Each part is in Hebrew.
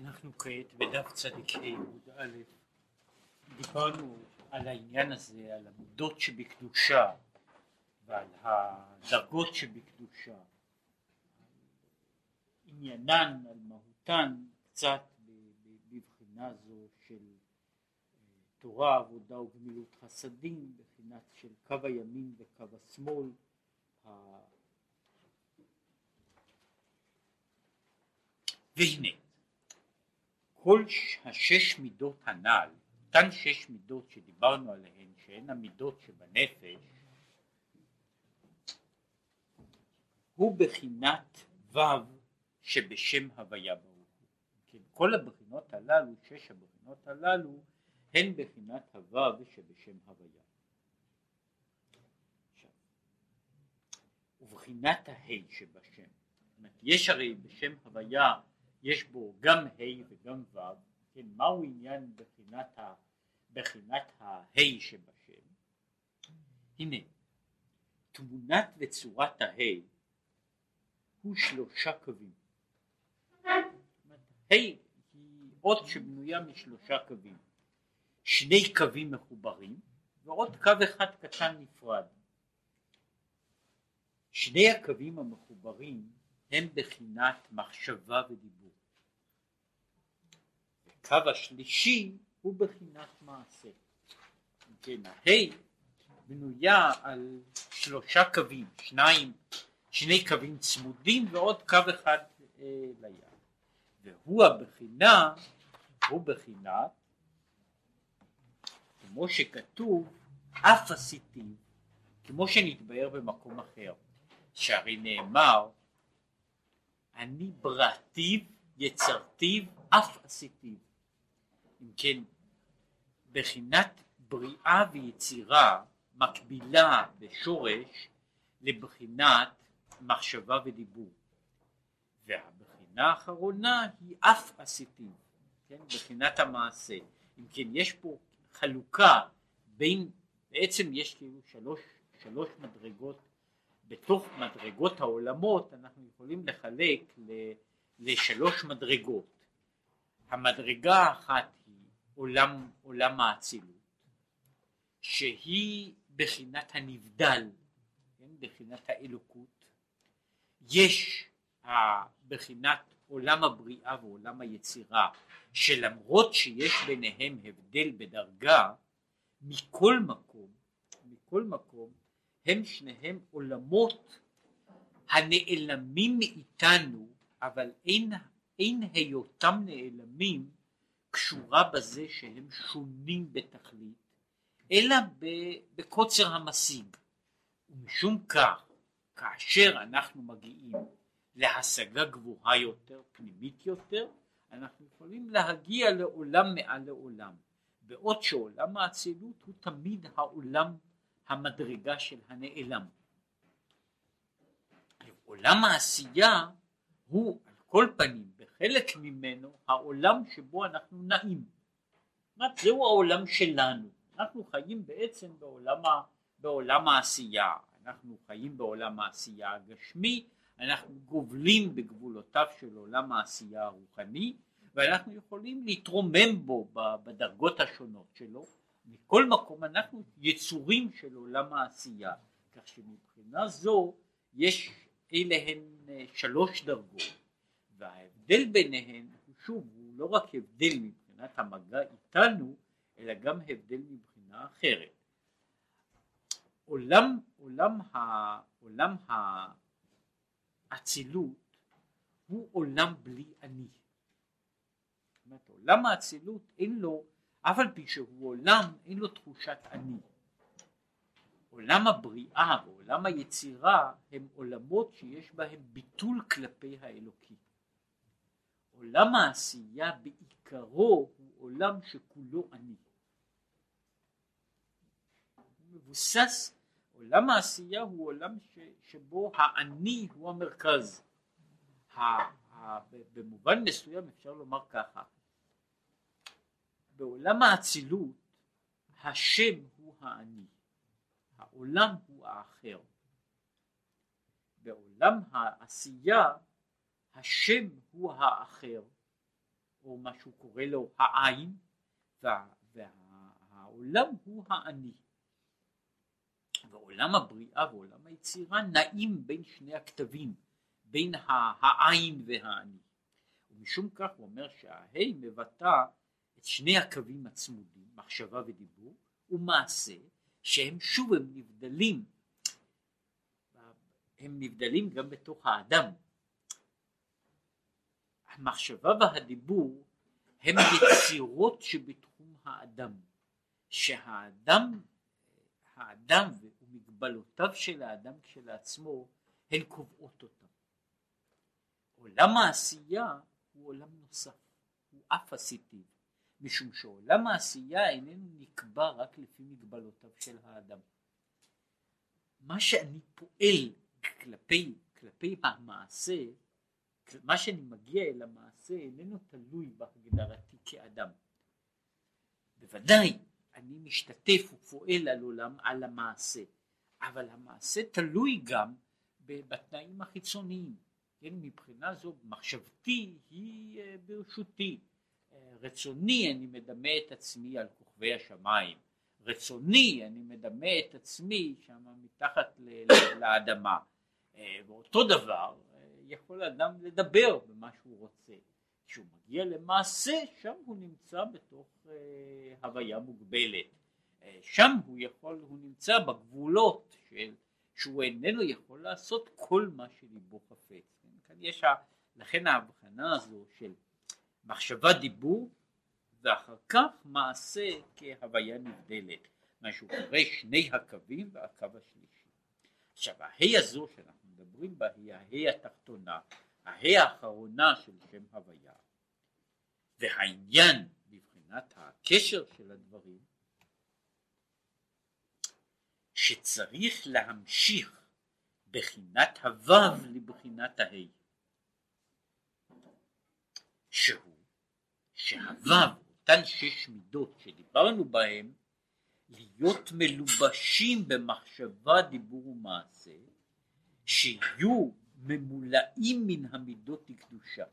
אנחנו כעת בדף צדיק ה' עמוד א', דיברנו על העניין הזה, על המידות שבקדושה ועל הדרגות שבקדושה, עניינן, על מהותן, קצת בבחינה זו של אה, תורה, עבודה וגמילות חסדים, בחינת של קו הימין וקו השמאל, והנה כל השש מידות הנ"ל, אותן שש מידות שדיברנו עליהן, שהן המידות שבנפש, הוא בחינת ו' שבשם הוויה ברוך הוא. כן, כל הבחינות הללו, שש הבחינות הללו, הן בחינת הו' שבשם הוויה. ובחינת הה' שבשם. יש הרי בשם הוויה יש בו גם ה' וגם ו', כן, מהו עניין בחינת, ה, בחינת הה' שבשם? הנה, תמונת וצורת הה' הוא שלושה קווים. ה' היא אות שבנויה משלושה קווים. שני קווים מחוברים ועוד קו אחד קטן נפרד. שני הקווים המחוברים הם בחינת מחשבה ודיבור. הקו השלישי הוא בחינת מעשה. כן, הה' בנויה על שלושה קווים, שניים, שני קווים צמודים ועוד קו אחד אה, לים. והוא הבחינה, הוא בחינת, כמו שכתוב, אף עשיתי, כמו שנתבהר במקום אחר, שהרי נאמר, אני בראתיו, יצרתיו, אף עשיתיו. אם כן, בחינת בריאה ויצירה מקבילה בשורש לבחינת מחשבה ודיבור. והבחינה האחרונה היא אף עשיתים, כן, בחינת המעשה. אם כן, יש פה חלוקה בין, בעצם יש כאילו שלוש, שלוש מדרגות, בתוך מדרגות העולמות אנחנו יכולים לחלק לשלוש מדרגות. המדרגה האחת עולם, עולם האצילות, שהיא בחינת הנבדל, כן, בחינת האלוקות, יש בחינת עולם הבריאה ועולם היצירה, שלמרות שיש ביניהם הבדל בדרגה, מכל מקום, מכל מקום, הם שניהם עולמות הנעלמים מאיתנו, אבל אין, אין היותם נעלמים קשורה בזה שהם שונים בתכלית, אלא בקוצר המשיג. ומשום כך, כאשר אנחנו מגיעים להשגה גבוהה יותר, פנימית יותר, אנחנו יכולים להגיע לעולם מעל לעולם. בעוד שעולם האצילות הוא תמיד העולם המדרגה של הנעלם. עולם העשייה הוא על כל פנים חלק ממנו העולם שבו אנחנו נעים. זאת זהו העולם שלנו, אנחנו חיים בעצם בעולם, ה, בעולם העשייה, אנחנו חיים בעולם העשייה הגשמי, אנחנו גובלים בגבולותיו של עולם העשייה הרוחני ואנחנו יכולים להתרומם בו בדרגות השונות שלו, מכל מקום אנחנו יצורים של עולם העשייה, כך שמבחינה זו יש אלה הן אה, שלוש דרגות וההבדל ביניהן הוא שוב הוא לא רק הבדל מבחינת המגע איתנו אלא גם הבדל מבחינה אחרת. עולם, עולם, ה, עולם האצילות הוא עולם בלי אני. אומרת, עולם האצילות אין לו, אף על פי שהוא עולם, אין לו תחושת אני. עולם הבריאה ועולם היצירה הם עולמות שיש בהם ביטול כלפי האלוקי. עולם העשייה בעיקרו הוא עולם שכולו אני. מבוסס, עולם העשייה הוא עולם ש, שבו האני הוא המרכז. ה, ה, במובן מסוים אפשר לומר ככה, בעולם האצילות השם הוא האני, העולם הוא האחר. בעולם העשייה השם הוא האחר או מה שהוא קורא לו העין, וה, והעולם הוא האני. ועולם הבריאה ועולם היצירה נעים בין שני הכתבים, בין העין והאני. ומשום כך הוא אומר שההי מבטא את שני הקווים הצמודים, מחשבה ודיבור, ומעשה, שהם שוב הם נבדלים, הם נבדלים גם בתוך האדם. המחשבה והדיבור הם יצירות שבתחום האדם, שהאדם, האדם ומגבלותיו של האדם כשלעצמו הן קובעות אותם. עולם העשייה הוא עולם נוסף, הוא אף הסיטיב, משום שעולם העשייה איננו נקבע רק לפי מגבלותיו של האדם. מה שאני פועל כלפי, כלפי המעשה, מה שאני מגיע אל המעשה איננו תלוי בהגדרתי כאדם. בוודאי אני משתתף ופועל על עולם, על המעשה, אבל המעשה תלוי גם בתנאים החיצוניים. כן, מבחינה זו מחשבתי היא אה, ברשותי, רצוני אני מדמה את עצמי על כוכבי השמיים, רצוני אני מדמה את עצמי שם מתחת לאדמה, אה, ואותו דבר יכול אדם לדבר במה שהוא רוצה, כשהוא מגיע למעשה שם הוא נמצא בתוך הוויה מוגבלת, שם הוא יכול, הוא נמצא בגבולות של שהוא איננו יכול לעשות כל מה שליבו חפץ. יש, לכן ההבחנה הזו של מחשבה דיבור ואחר כך מעשה כהוויה נבדלת, מה שהוא קורא שני הקווים והקו השלישי. עכשיו ההי הזו שאנחנו מדברים בה היא ההי התחתונה, ההי האחרונה של שם הוויה, והעניין מבחינת הקשר של הדברים שצריך להמשיך בחינת הוו לבחינת ההי. שהוא שהוו, אותן שש מידות שדיברנו בהן, להיות מלובשים במחשבה, דיבור ומעשה, שיהיו ממולאים מן המידות לקדושה.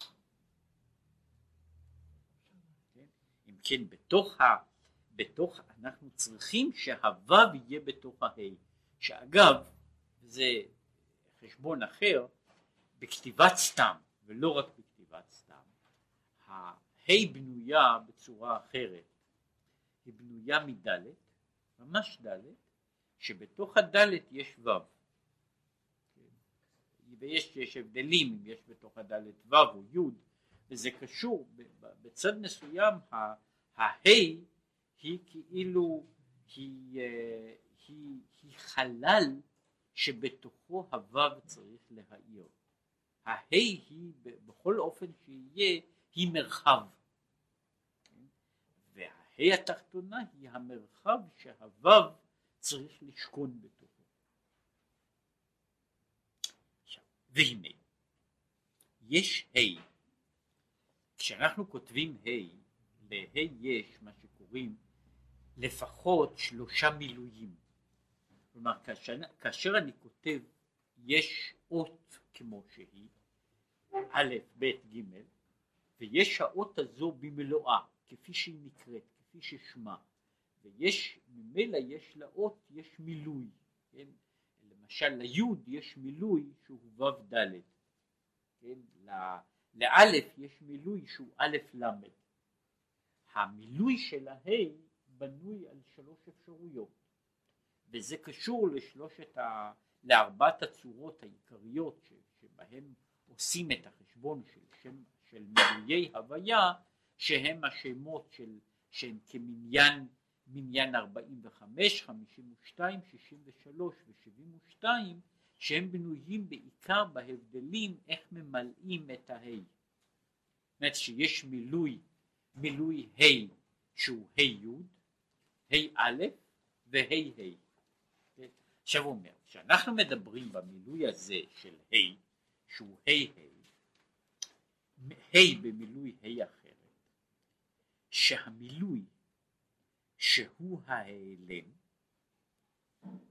כן? אם כן, בתוך, ה, בתוך, אנחנו צריכים שהוו יהיה בתוך ההי, שאגב, זה חשבון אחר, בכתיבת סתם, ולא רק בכתיבת סתם. הה' בנויה בצורה אחרת, היא בנויה מדלת, ממש דלת, שבתוך הדלת יש ו', ויש יש הבדלים אם יש בתוך הדלת ו' או י', וזה קשור, בצד מסוים הה' היא כאילו, היא, אה, היא, היא חלל שבתוכו הו' צריך להאיר. הה' היא בכל אופן שיהיה היא מרחב. וההי התחתונה היא המרחב שהוו צריך לשכון בתוכו. והנה, יש ה', כשאנחנו כותבים ה', לה' יש מה שקוראים לפחות שלושה מילואים. כלומר, כאשר, כאשר אני כותב יש אות כמו שהיא, א', ב', ג', ויש האות הזו במלואה, כפי שהיא נקראת, כפי ששמה, ויש, ממילא יש לאות, יש מילוי, כן? למשל ליוד יש מילוי שהוא ו' ד', כן? לאלף יש מילוי שהוא א' ל'. המילוי של הה' בנוי על שלוש אפשרויות, וזה קשור לשלושת ה... לארבעת הצורות העיקריות שבהן עושים את החשבון של של מילויי הוויה שהם השמות של, שהם כמניין מניין 45, 52, 63 ו-72 שהם בנויים בעיקר בהבדלים איך ממלאים את הה'. זאת אומרת שיש מילוי, מילוי ה' שהוא ה' י', ה' א' וה' ה'. עכשיו הוא אומר, כשאנחנו מדברים במילוי הזה של ה' שהוא ה' ה' ה' במילוי ה' שהמילוי שהוא ההיעלם,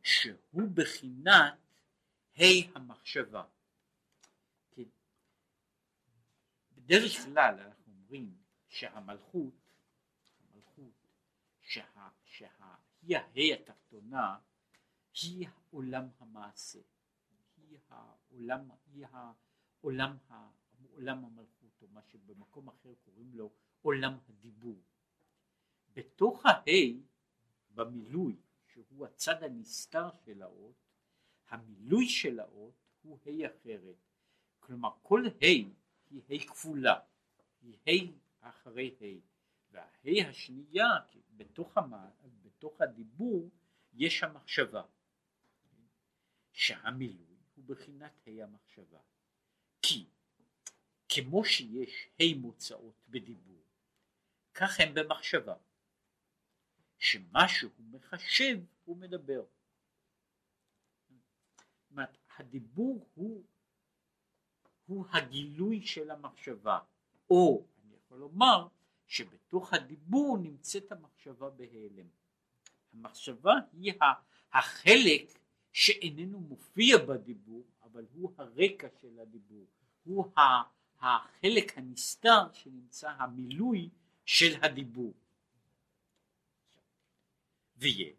שהוא בחינת ה' המחשבה. כן. בדרך כלל אנחנו אומרים שהמלכות, המלכות, שה, שה, היא ההא התחתונה, היא עולם המעשה, היא העולם, היא העולם, עולם המלכות, או מה שבמקום אחר קוראים לו עולם הדיבור. בתוך ההא, במילוי, שהוא הצד הנסתר של האות, המילוי של האות הוא ה' אחרת. כלומר כל ה' היא ה' כפולה, היא ה' אחרי ה', והה' השנייה בתוך, המ... בתוך הדיבור יש המחשבה, שהמילוי הוא בחינת ה' המחשבה. כי כמו שיש ה' מוצאות בדיבור, כך הם במחשבה. שמשהו מחשב הוא מדבר. אומרת, הדיבור הוא, הוא הגילוי של המחשבה, או אני יכול לומר שבתוך הדיבור נמצאת המחשבה בהיעלם. המחשבה היא החלק שאיננו מופיע בדיבור, אבל הוא הרקע של הדיבור, הוא החלק הנסתר שנמצא המילוי של הדיבור. ויש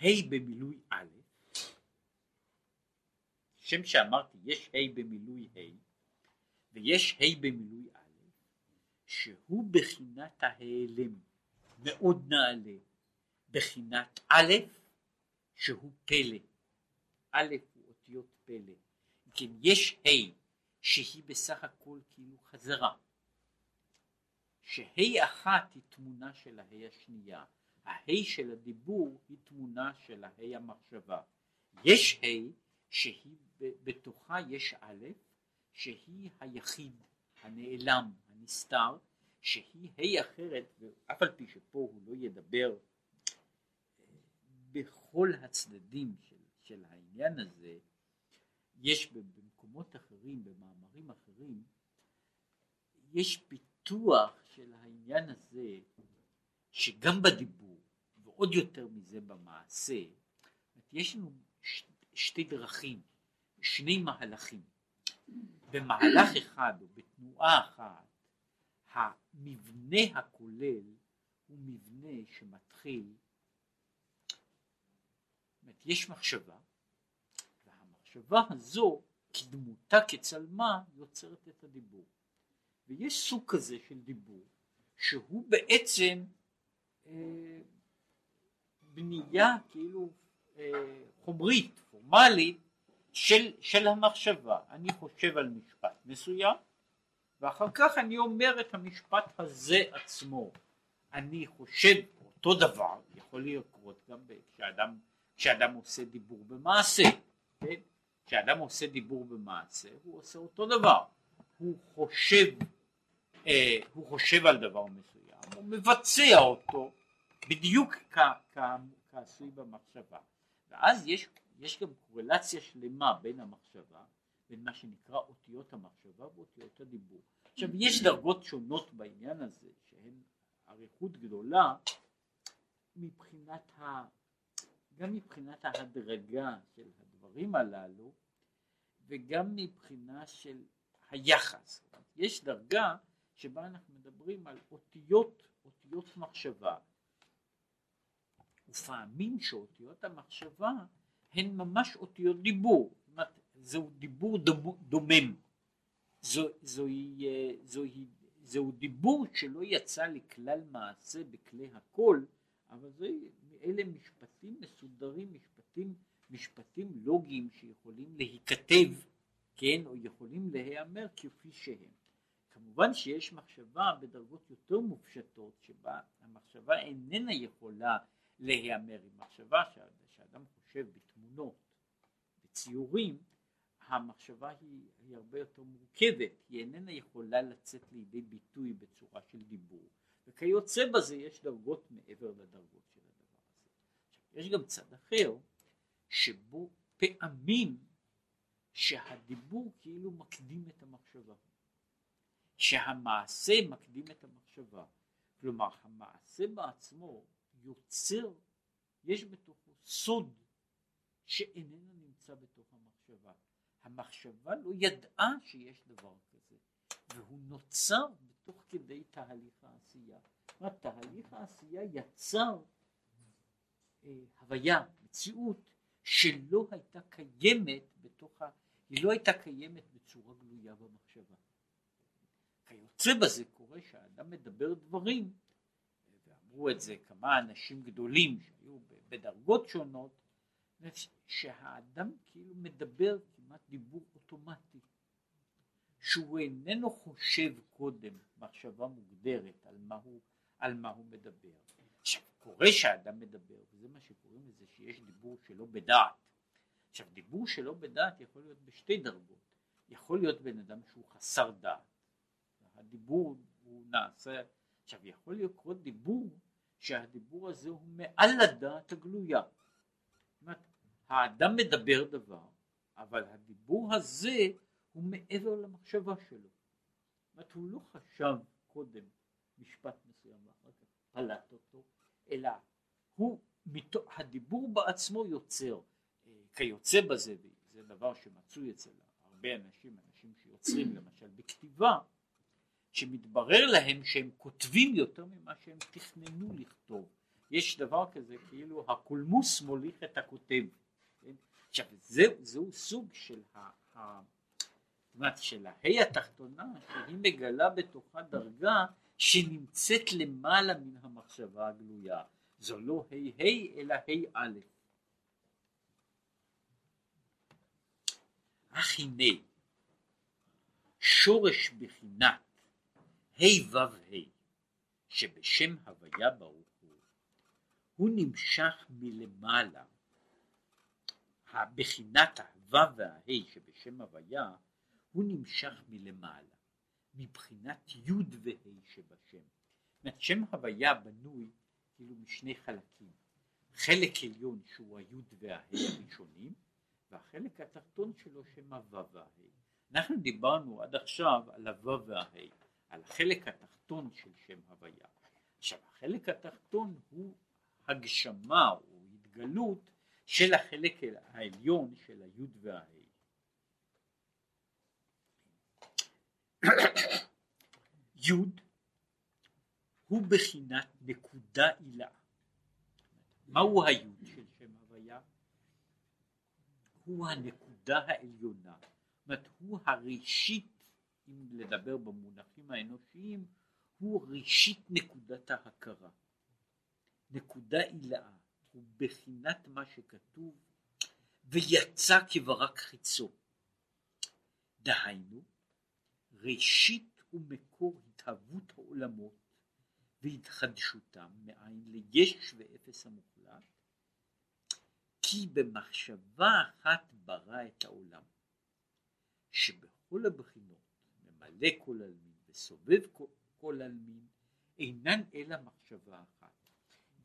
ה' במילוי א', שם שאמרתי יש ה' במילוי ה' ויש ה' במילוי א', שהוא בחינת ההיעלם, מאוד נעלה, בחינת א', שהוא פלא, א' הוא אותיות פלא, כן יש ה' שהיא בסך הכל כאילו חזרה, שה' אחת היא תמונה של ה' השנייה, הה' של הדיבור היא תמונה של הה' המחשבה. יש ה' שהיא בתוכה יש א' שהיא היחיד, הנעלם, הנסתר, שהיא ה' אחרת, ואף על פי שפה הוא לא ידבר אה, בכל הצדדים של, של העניין הזה, יש במקומות אחרים, במאמרים אחרים, יש פיתוח של העניין הזה שגם בדיבור ועוד יותר מזה במעשה יש לנו שתי דרכים, שני מהלכים. במהלך אחד או בתנועה אחת המבנה הכולל הוא מבנה שמתחיל, אומרת, יש מחשבה והמחשבה הזו כדמותה כצלמה יוצרת את הדיבור ויש סוג כזה של דיבור שהוא בעצם אה, בנייה כאילו אה, חומרית, פורמלית של, של המחשבה. אני חושב על משפט מסוים ואחר כך אני אומר את המשפט הזה עצמו. אני חושב אותו דבר, יכול לקרות גם כשאדם, כשאדם עושה דיבור במעשה, כן? כשאדם עושה דיבור במעשה הוא עושה אותו דבר, הוא חושב אה, הוא חושב על דבר מסוים, הוא מבצע אותו בדיוק כעשוי במחשבה. ואז יש, יש גם קורלציה שלמה בין המחשבה, בין מה שנקרא אותיות המחשבה ואותיות הדיבור. עכשיו יש דרגות שונות בעניין הזה, שהן אריכות גדולה מבחינת ה... גם מבחינת ההדרגה של הדברים הללו וגם מבחינה של היחס. יש דרגה שבה אנחנו מדברים על אותיות, אותיות מחשבה. ופעמים שאותיות המחשבה הן ממש אותיות דיבור, זאת אומרת זהו דיבור דומם, זו, זוהי, זוהי, זהו דיבור שלא יצא לכלל מעשה בכלי הכל, אבל זה, אלה משפטים מסודרים, משפטים, משפטים לוגיים שיכולים להיכתב, כן, או יכולים להיאמר כפי שהם. כמובן שיש מחשבה בדרגות יותר מופשטות שבה המחשבה איננה יכולה להיאמר, היא מחשבה שאדם חושב בתמונות, בציורים, המחשבה היא, היא הרבה יותר מורכבת, היא איננה יכולה לצאת לידי ביטוי בצורה של דיבור, וכיוצא בזה יש דרגות מעבר לדרגות של הדבר הזה. יש גם צד אחר שבו פעמים שהדיבור כאילו מקדים את המחשבה. שהמעשה מקדים את המחשבה. כלומר המעשה בעצמו יוצר, יש בתוכו סוד שאיננו נמצא בתוך המחשבה. המחשבה לא ידעה שיש דבר כזה, והוא נוצר בתוך כדי תהליך העשייה. תהליך העשייה יצר אה, הוויה, מציאות, שלא הייתה קיימת בתוך ה... היא לא הייתה קיימת בצורה גלויה במחשבה. כיוצא בזה קורה שהאדם מדבר דברים, ואמרו את זה כמה אנשים גדולים שהיו בדרגות שונות, שהאדם כאילו מדבר כמעט דיבור אוטומטי, שהוא איננו חושב קודם מחשבה מוגדרת על מה הוא, על מה הוא מדבר. קורה שהאדם מדבר, וזה מה שקוראים לזה שיש דיבור שלא בדעת. עכשיו דיבור שלא בדעת יכול להיות בשתי דרגות, יכול להיות בן אדם שהוא חסר דעת, הדיבור הוא נעשה, עכשיו יכול כל דיבור שהדיבור הזה הוא מעל לדעת הגלויה. זאת אומרת, האדם מדבר דבר, אבל הדיבור הזה הוא מעבר למחשבה שלו. זאת אומרת, הוא לא חשב קודם משפט מסוים ואחר כך פלט אותו, אלא הוא, הדיבור בעצמו יוצר, אה, כיוצא בזה, זה דבר שמצוי אצל הרבה אנשים, אנשים שיוצרים למשל בכתיבה, שמתברר להם שהם כותבים יותר ממה שהם תכננו לכתוב. יש דבר כזה כאילו הקולמוס מוליך את הכותב. כן? עכשיו זה, זהו סוג של ה... ה זאת אומרת של ההי התחתונה שהיא מגלה בתוכה דרגה שנמצאת למעלה מן המחשבה הגלויה. זו לא ה' ה' אלא ה' א'. אך הנה שורש בחינת ה' ו' ה' שבשם הוויה ברוך הוא, הוא נמשך מלמעלה, בחינת הו' והה' שבשם הוויה, הוא נמשך מלמעלה, מבחינת י' וה' שבשם. זאת שם הוויה בנוי כאילו משני חלקים, חלק עליון שהוא הי' והה' הראשונים, והחלק התחתון שלו שם הו' והה'. אנחנו דיברנו עד עכשיו על הו' והה'. על החלק התחתון של שם הוויה. עכשיו החלק התחתון הוא הגשמה או התגלות של החלק העליון של היוד והה. יוד הוא בחינת נקודה עילה. מהו היוד של שם הוויה? הוא הנקודה העליונה, זאת אומרת הוא הראשית אם לדבר במונחים האנושיים, הוא ראשית נקודת ההכרה. נקודה עילאה, הוא בחינת מה שכתוב, ויצא כברק חיצו. דהיינו, ראשית ומקור התהוות העולמות והתחדשותם מאין ליש ואפס המוחלט, כי במחשבה אחת ברא את העולם, שבכל הבחינות מלא כל עלמין וסובב כל, עלמין אינן אלא מחשבה אחת.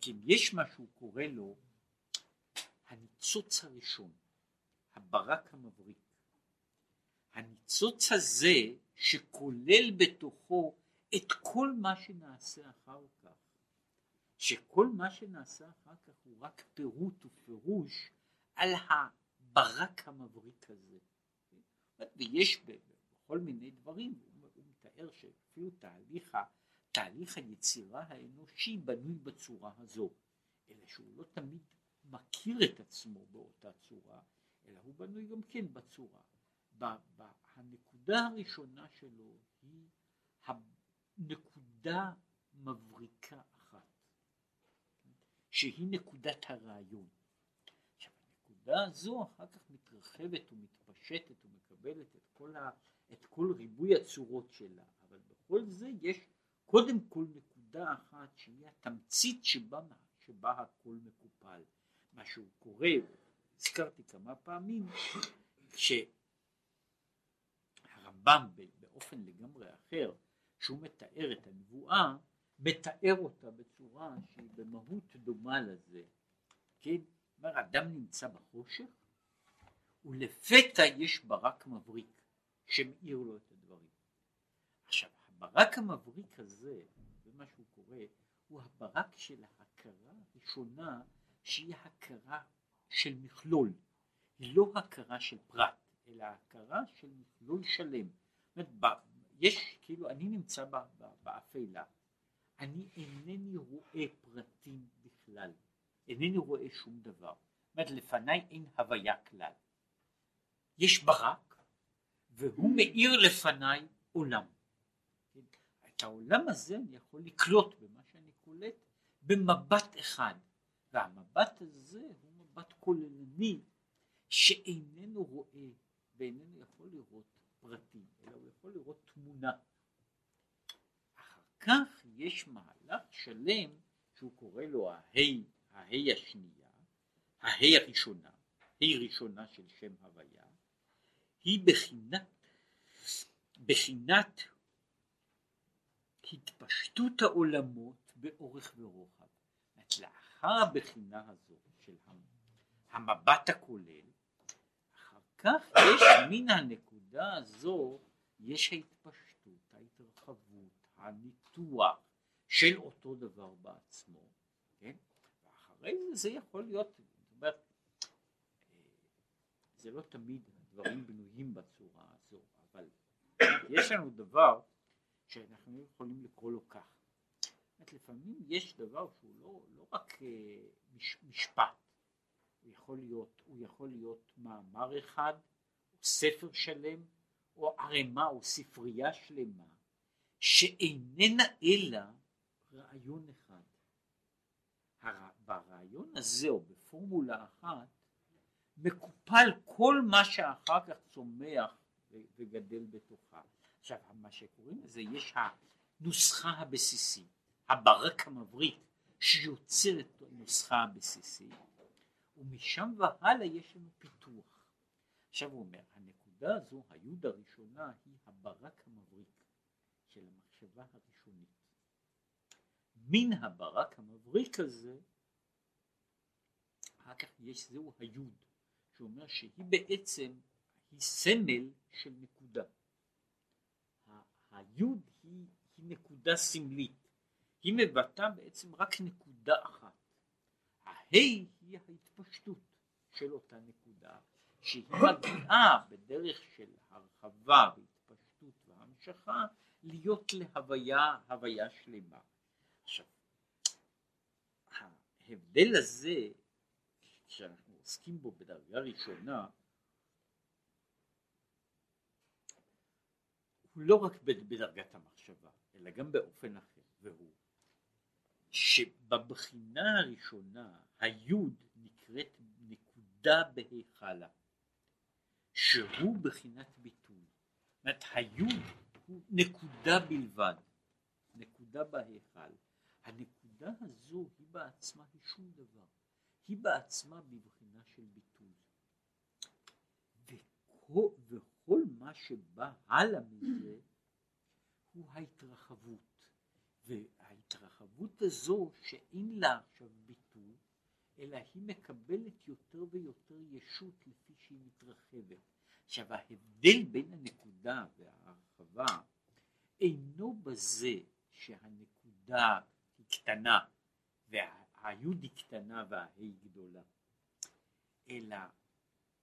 כן, יש מה שהוא קורא לו הניצוץ הראשון, הברק המבריק. הניצוץ הזה שכולל בתוכו את כל מה שנעשה אחר כך, שכל מה שנעשה אחר כך הוא רק פירוט ופירוש על הברק המבריק הזה. ויש כל מיני דברים, הוא מתאר שאפילו תהליך, תהליך היצירה האנושי בנוי בצורה הזו, אלא שהוא לא תמיד מכיר את עצמו באותה צורה, אלא הוא בנוי גם כן בצורה. הנקודה הראשונה שלו היא הנקודה מבריקה אחת, שהיא נקודת הרעיון. עכשיו הנקודה הזו אחר כך מתרחבת ומתפשטת ומקבלת את כל ה... את כל ריבוי הצורות שלה, אבל בכל זה יש קודם כל נקודה אחת שהיא התמצית שבה, שבה הכל מקופל. מה שהוא קורא, הזכרתי כמה פעמים, שהרמב"ם באופן לגמרי אחר, שהוא מתאר את הנבואה, מתאר אותה בצורה שהיא במהות דומה לזה. כן? אומר, אדם נמצא בחושך, ולפתע יש ברק מבריק. שמאיר לו את הדברים. עכשיו הברק המבריק הזה, זה מה שהוא קורא, הוא הברק של ההכרה הראשונה שהיא הכרה של מכלול, היא לא הכרה של פרט, אלא הכרה של מכלול שלם. זאת אומרת, יש כאילו אני נמצא באפלה, אני אינני רואה פרטים בכלל, אינני רואה שום דבר. זאת אומרת לפניי אין הוויה כלל. יש ברק והוא מאיר לפניי עולם. את העולם הזה אני יכול לקלוט במה שאני קולט במבט אחד, והמבט הזה הוא מבט כוללני שאיננו רואה ואיננו יכול לראות פרטים, אלא הוא יכול לראות תמונה. אחר כך יש מהלך שלם שהוא קורא לו ההי, ההי השנייה, ההי הראשונה, ה' ראשונה של שם הוויה, היא בחינת, בחינת התפשטות העולמות באורך ורוחב. לאחר הבחינה הזו של המבט הכולל, כך יש מן הנקודה הזו, יש ההתפשטות, ההתרחבות, הניתוח של אותו דבר בעצמו, כן? ואחרי זה זה יכול להיות, זאת אומרת, אה, זה לא תמיד דברים בנויים בצורה הזו, אבל יש לנו דבר שאנחנו יכולים לקרוא לו כך. לפעמים יש דבר שהוא לא, לא רק אה, מש, משפט, הוא יכול להיות, הוא יכול להיות מאמר אחד, או ספר שלם, או ערימה או ספרייה שלמה, שאיננה אלא רעיון אחד. ברעיון הזה או בפורמולה אחת מקופל כל מה שאחר כך צומח וגדל בתוכה. עכשיו מה שקוראים לזה יש הנוסחה הבסיסית, הברק המבריק שיוצר את הנוסחה הבסיסית ומשם והלאה יש לנו פיתוח. עכשיו הוא אומר הנקודה הזו היוד הראשונה היא הברק המבריק של המחשבה הראשונית. מן הברק המבריק הזה אחר כך יש זהו היוד שאומר שהיא בעצם היא סמל של נקודה. היוד היא, היא נקודה סמלית, היא מבטאה בעצם רק נקודה אחת. ההי היא ההתפשטות של אותה נקודה, שהיא מגיעה בדרך של הרחבה והתפשטות והמשכה להיות להוויה, הוויה שלמה. עכשיו, ההבדל הזה, שאנחנו עוסקים בו בדרגה ראשונה, הוא לא רק בדרגת המחשבה, אלא גם באופן אחר, והוא שבבחינה הראשונה היוד נקראת נקודה בהיכלה, שהוא בחינת ביטוי. זאת אומרת, היוד הוא נקודה בלבד, נקודה בהיכל. הנקודה הזו היא בעצמה היא שום דבר, היא בעצמה בבחינה של ביטוי. וכל, כל מה שבא הלאה מזה הוא ההתרחבות. וההתרחבות הזו שאין לה עכשיו ביטוי, אלא היא מקבלת יותר ויותר ישות לפי שהיא מתרחבת. עכשיו ההבדל בין הנקודה וההרחבה אינו בזה שהנקודה היא קטנה והיוד היא קטנה וההי גדולה, אלא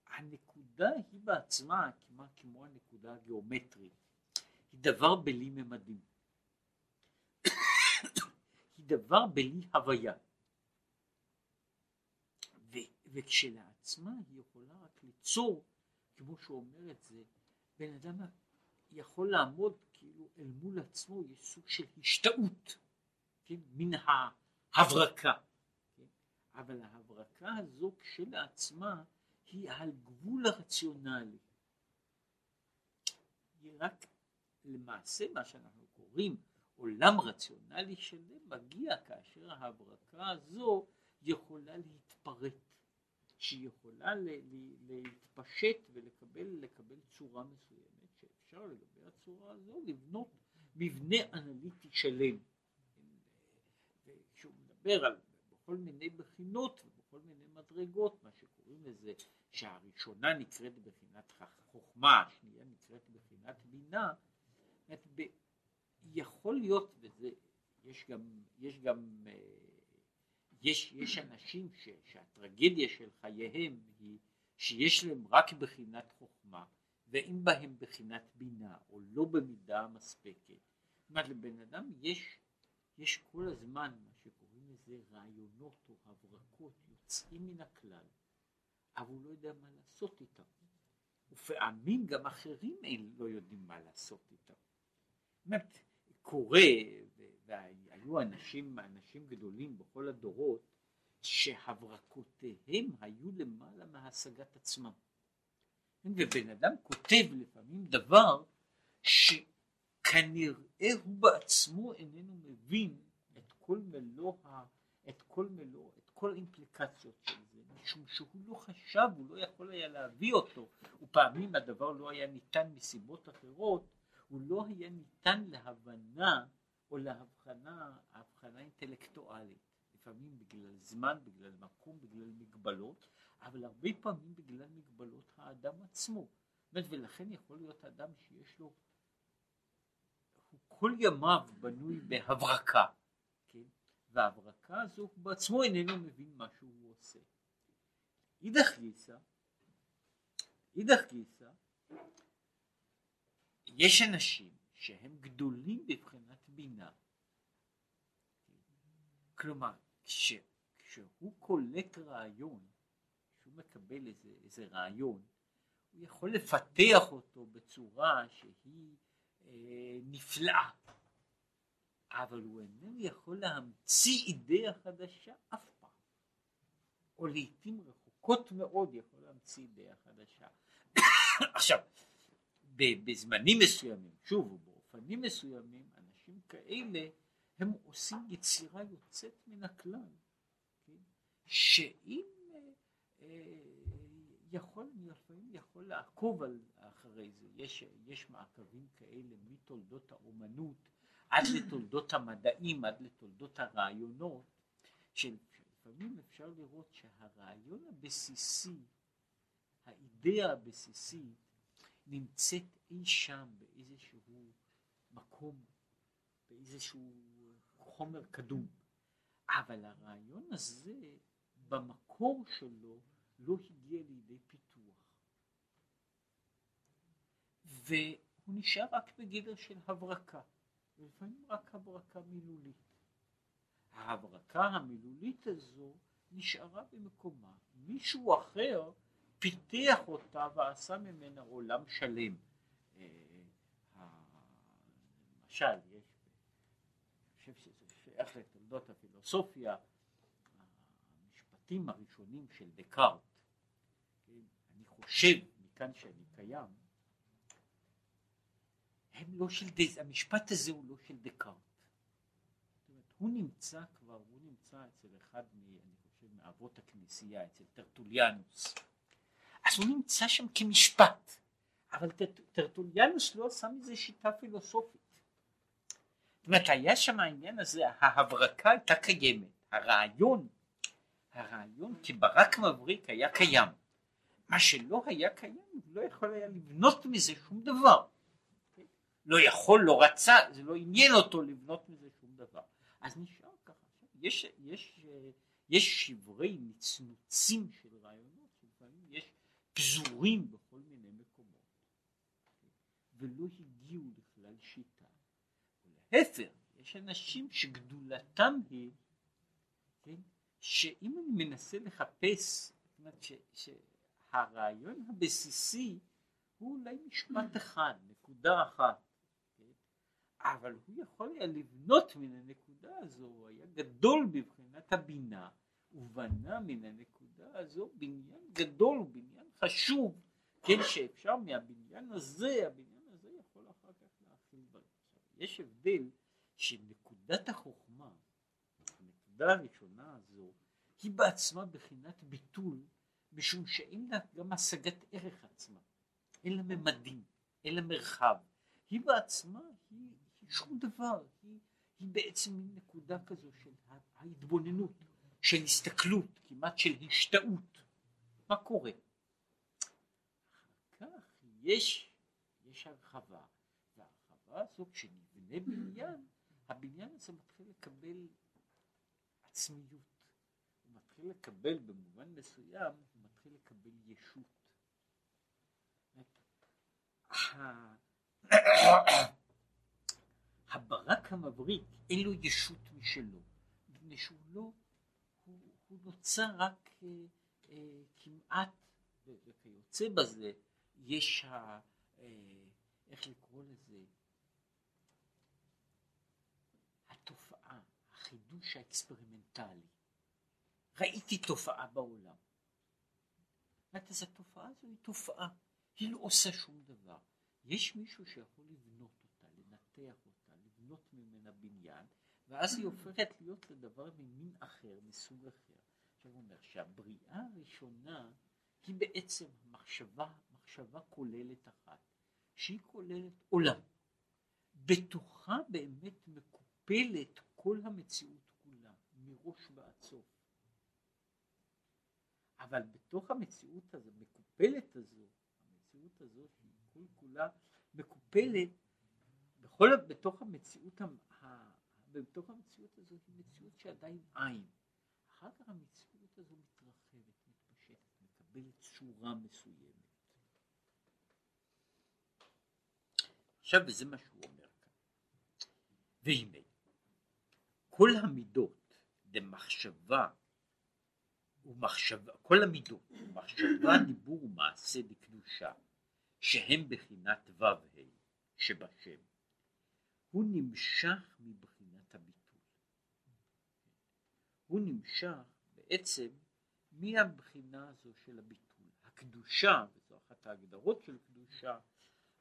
הנקודה היא בעצמה כמעט כמו הנקודה הגיאומטרית, היא דבר בלי ממדים, היא דבר בלי הוויה, ו, וכשלעצמה היא יכולה רק ליצור, כמו שהוא אומר את זה, בן אדם יכול לעמוד כאילו אל מול עצמו, יש סוג של השתאות, כן, מן ההברקה, כן? אבל ההברקה הזו כשלעצמה היא על גבול הרציונלי. היא רק למעשה מה שאנחנו קוראים עולם רציונלי שלם מגיע כאשר ההברקה הזו יכולה להתפרט, שהיא יכולה להתפשט ולקבל צורה מסוימת, שאפשר לגבי הצורה הזו לבנות מבנה אנליטי שלם. כשהוא מדבר על בכל מיני בחינות ובכל מיני מדרגות, מה שקוראים לזה שהראשונה נקראת בחינת חוכמה, השנייה נקראת בחינת בינה, יכול להיות, וזה, יש גם, יש גם, אה, יש, יש אנשים ש, שהטרגדיה של חייהם היא שיש להם רק בחינת חוכמה ואין בהם בחינת בינה או לא במידה מספקת. זאת אומרת לבן אדם יש, יש כל הזמן מה שקוראים לזה רעיונות או הברקות יוצאים מן הכלל אבל הוא לא יודע מה לעשות איתם. ופעמים גם אחרים אין, לא יודעים מה לעשות איתם. זאת אומרת, קורה, והיו אנשים, אנשים גדולים בכל הדורות, שהברקותיהם היו למעלה מהשגת עצמם. ובן אדם כותב לפעמים דבר שכנראה הוא בעצמו איננו מבין את כל מלוא, את כל מלוא, את כל האימפליקציות של זה, משום שהוא לא חשב, הוא לא יכול היה להביא אותו, ופעמים הדבר לא היה ניתן מסיבות אחרות, הוא לא היה ניתן להבנה או להבחנה, הבחנה אינטלקטואלית. לפעמים בגלל זמן, בגלל מקום, בגלל מגבלות, אבל הרבה פעמים בגלל מגבלות האדם עצמו. ולכן יכול להיות אדם שיש לו, הוא כל ימיו בנוי בהברקה, כן? וההברקה הזו בעצמו איננו מבין מה שהוא עושה. אידך גיסא, אידך גיסא, יש אנשים שהם גדולים בבחינת בינה. כלומר, כש, כשהוא קולט רעיון, כשהוא מקבל איזה, איזה רעיון, הוא יכול לפתח אותו בצורה שהיא אה, נפלאה, אבל הוא איננו יכול להמציא אידאה חדשה אף פעם, או לעיתים רחוקות מאוד יכול להמציא אידאה חדשה. עכשיו, בזמנים מסוימים, שוב, ובאופנים מסוימים, אנשים כאלה הם עושים יצירה יוצאת מן הכלל, כן? שאם אה, אה, יכול, לפעמים יכול לעקוב על, אחרי זה, יש, יש מעקבים כאלה מתולדות האומנות עד לתולדות המדעים, עד לתולדות הרעיונות, שלפעמים אפשר לראות שהרעיון הבסיסי, האידאה הבסיסית, נמצאת אי שם באיזשהו מקום, באיזשהו חומר קדום. אבל הרעיון הזה במקור שלו לא הגיע לידי פיתוח. והוא נשאר רק בגדר של הברקה, ולפעמים רק הברקה מילולית. ההברקה המילולית הזו נשארה במקומה. מישהו אחר פיתח אותה ועשה ממנה עולם שלם. אה, למשל, יש, אני חושב שזה שייך לתולדות הפילוסופיה, המשפטים הראשונים של דקארט, כן, אני חושב מכאן שאני קיים, הם לא של, המשפט הזה הוא לא של דקארט. הוא נמצא כבר, הוא נמצא אצל אחד, מ, אני חושב, מאבות הכנסייה, אצל טרטוליאנוס. אז הוא נמצא שם כמשפט, אבל טרטוליאנוס לא עשה מזה שיטה פילוסופית. זאת אומרת היה שם העניין הזה, ההברקה הייתה קיימת, הרעיון, הרעיון כברק מבריק היה קיים, מה שלא היה קיים לא יכול היה לבנות מזה שום דבר, לא יכול, לא רצה, זה לא עניין אותו לבנות מזה שום דבר, אז נשאר ככה, יש, יש, יש שברי נצנוצים של פזורים בכל מיני מקומות ולא הגיעו לכלל שיטה. להפך, יש אנשים שגדולתם היא, כן, שאם אני מנסה לחפש, זאת אומרת ש, שהרעיון הבסיסי הוא אולי משפט אחד, נקודה אחת, כן, אבל הוא יכול היה לבנות מן הנקודה הזו, הוא היה גדול בבחינת הבינה, ובנה מן הנקודה הזו בניין גדול, בניין חשוב, כן, שאפשר מהבניין הזה, הבניין הזה יכול אחר כך להכיל דברים. יש הבדל שנקודת החוכמה, הנקודה הראשונה הזו, היא בעצמה בחינת ביטול, משום שאין לה גם השגת ערך עצמה, אין לה ממדים, אין לה מרחב. היא בעצמה, היא, היא שום דבר, היא, היא בעצם מין נקודה כזו של ההתבוננות, של הסתכלות, כמעט של השתאות. מה קורה? יש, יש הרחבה, וההרחבה הזו כשנבנה בניין, הבניין הזה מתחיל לקבל עצמיות, הוא מתחיל לקבל במובן מסוים, הוא מתחיל לקבל ישות. הברק המבריק אין לו ישות משלו, מפני שהוא לא, הוא, הוא נוצר רק אה, אה, כמעט, וכיוצא בזה, יש, ה, אה, איך לקרוא לזה, התופעה, החידוש האקספרימנטלי. ראיתי תופעה בעולם. אז התופעה הזו היא תופעה, היא לא עושה שום דבר. יש מישהו שיכול לבנות אותה, לנתח אותה, לבנות ממנה בניין, ואז היא הופכת להיות לדבר ממין אחר, מסוג אחר. עכשיו הוא אומר שהבריאה הראשונה היא בעצם מחשבה, מחשבה כוללת אחת, שהיא כוללת עולם. בתוכה באמת מקופלת כל המציאות כולה, מראש ועד סוף. אבל בתוך המציאות הזו, מקופלת הזו, המציאות הזאת היא כל כולה מקופלת בכל, בתוך המציאות, בתוך המציאות הזו היא מציאות שעדיין אין. אחר כך המציאות הזו מתרחבת, מתפשטת, מקבלת צורה מסוימת. עכשיו, וזה מה שהוא אומר כאן. והנה, כל המידות דמחשבה ומחשבה, כל המידות, מחשבה, דיבור ומעשה דקדושה, שהם בחינת ו"ה שבשם, הוא נמשך מבחינת הביטול. הוא נמשך בעצם מהבחינה הזו של הביטול. הקדושה, וזו אחת ההגדרות של קדושה,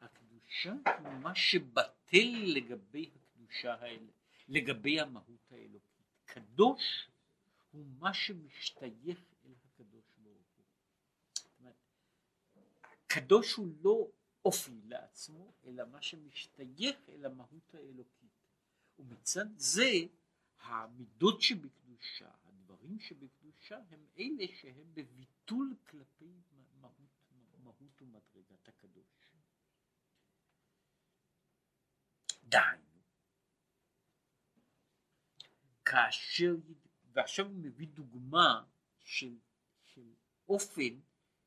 הקדושה היא מה שבטל לגבי הקדושה האלה, לגבי המהות האלוקית. קדוש הוא מה שמשתייך אל הקדוש ברוך הוא. קדוש הוא לא אופי לעצמו, אלא מה שמשתייך אל המהות האלוקית. ומצד זה המידות שבקדושה, הדברים שבקדושה, הם אלה שהם בביטול כלפי מהות, מהות ומדרגת הקדוש. דהיינו, כאשר ועכשיו הוא מביא דוגמה של, של אופן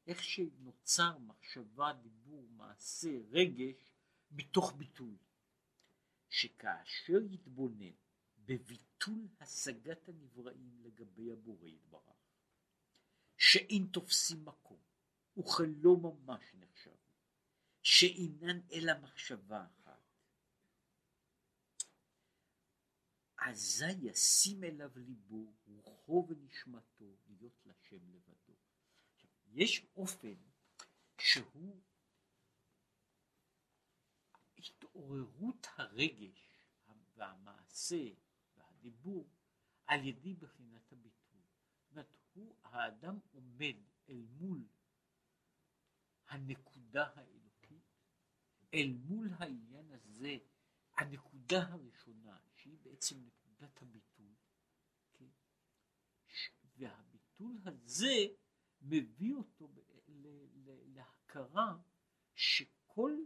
איך שנוצר מחשבה, דיבור, מעשה, רגש מתוך ביטול. שכאשר יתבונן בביטול השגת הנבראים לגבי הבורא יתברך, שאין תופסים מקום, וכלא ממש נחשב, שאינן אלא מחשבה אחת, אזי ישים אליו ליבו, רוחו ונשמתו, להיות לשם לבדו. עכשיו, יש אופן שהוא התעוררות הרגש והמעשה והדיבור על ידי בחינת הביטוי. זאת אומרת, הוא, האדם עומד אל מול הנקודה האלוקית, אל מול העניין הזה, הנקודה הראשונה, שהיא בעצם נקודת הביטול, כן? והביטול הזה מביא אותו להכרה שכל,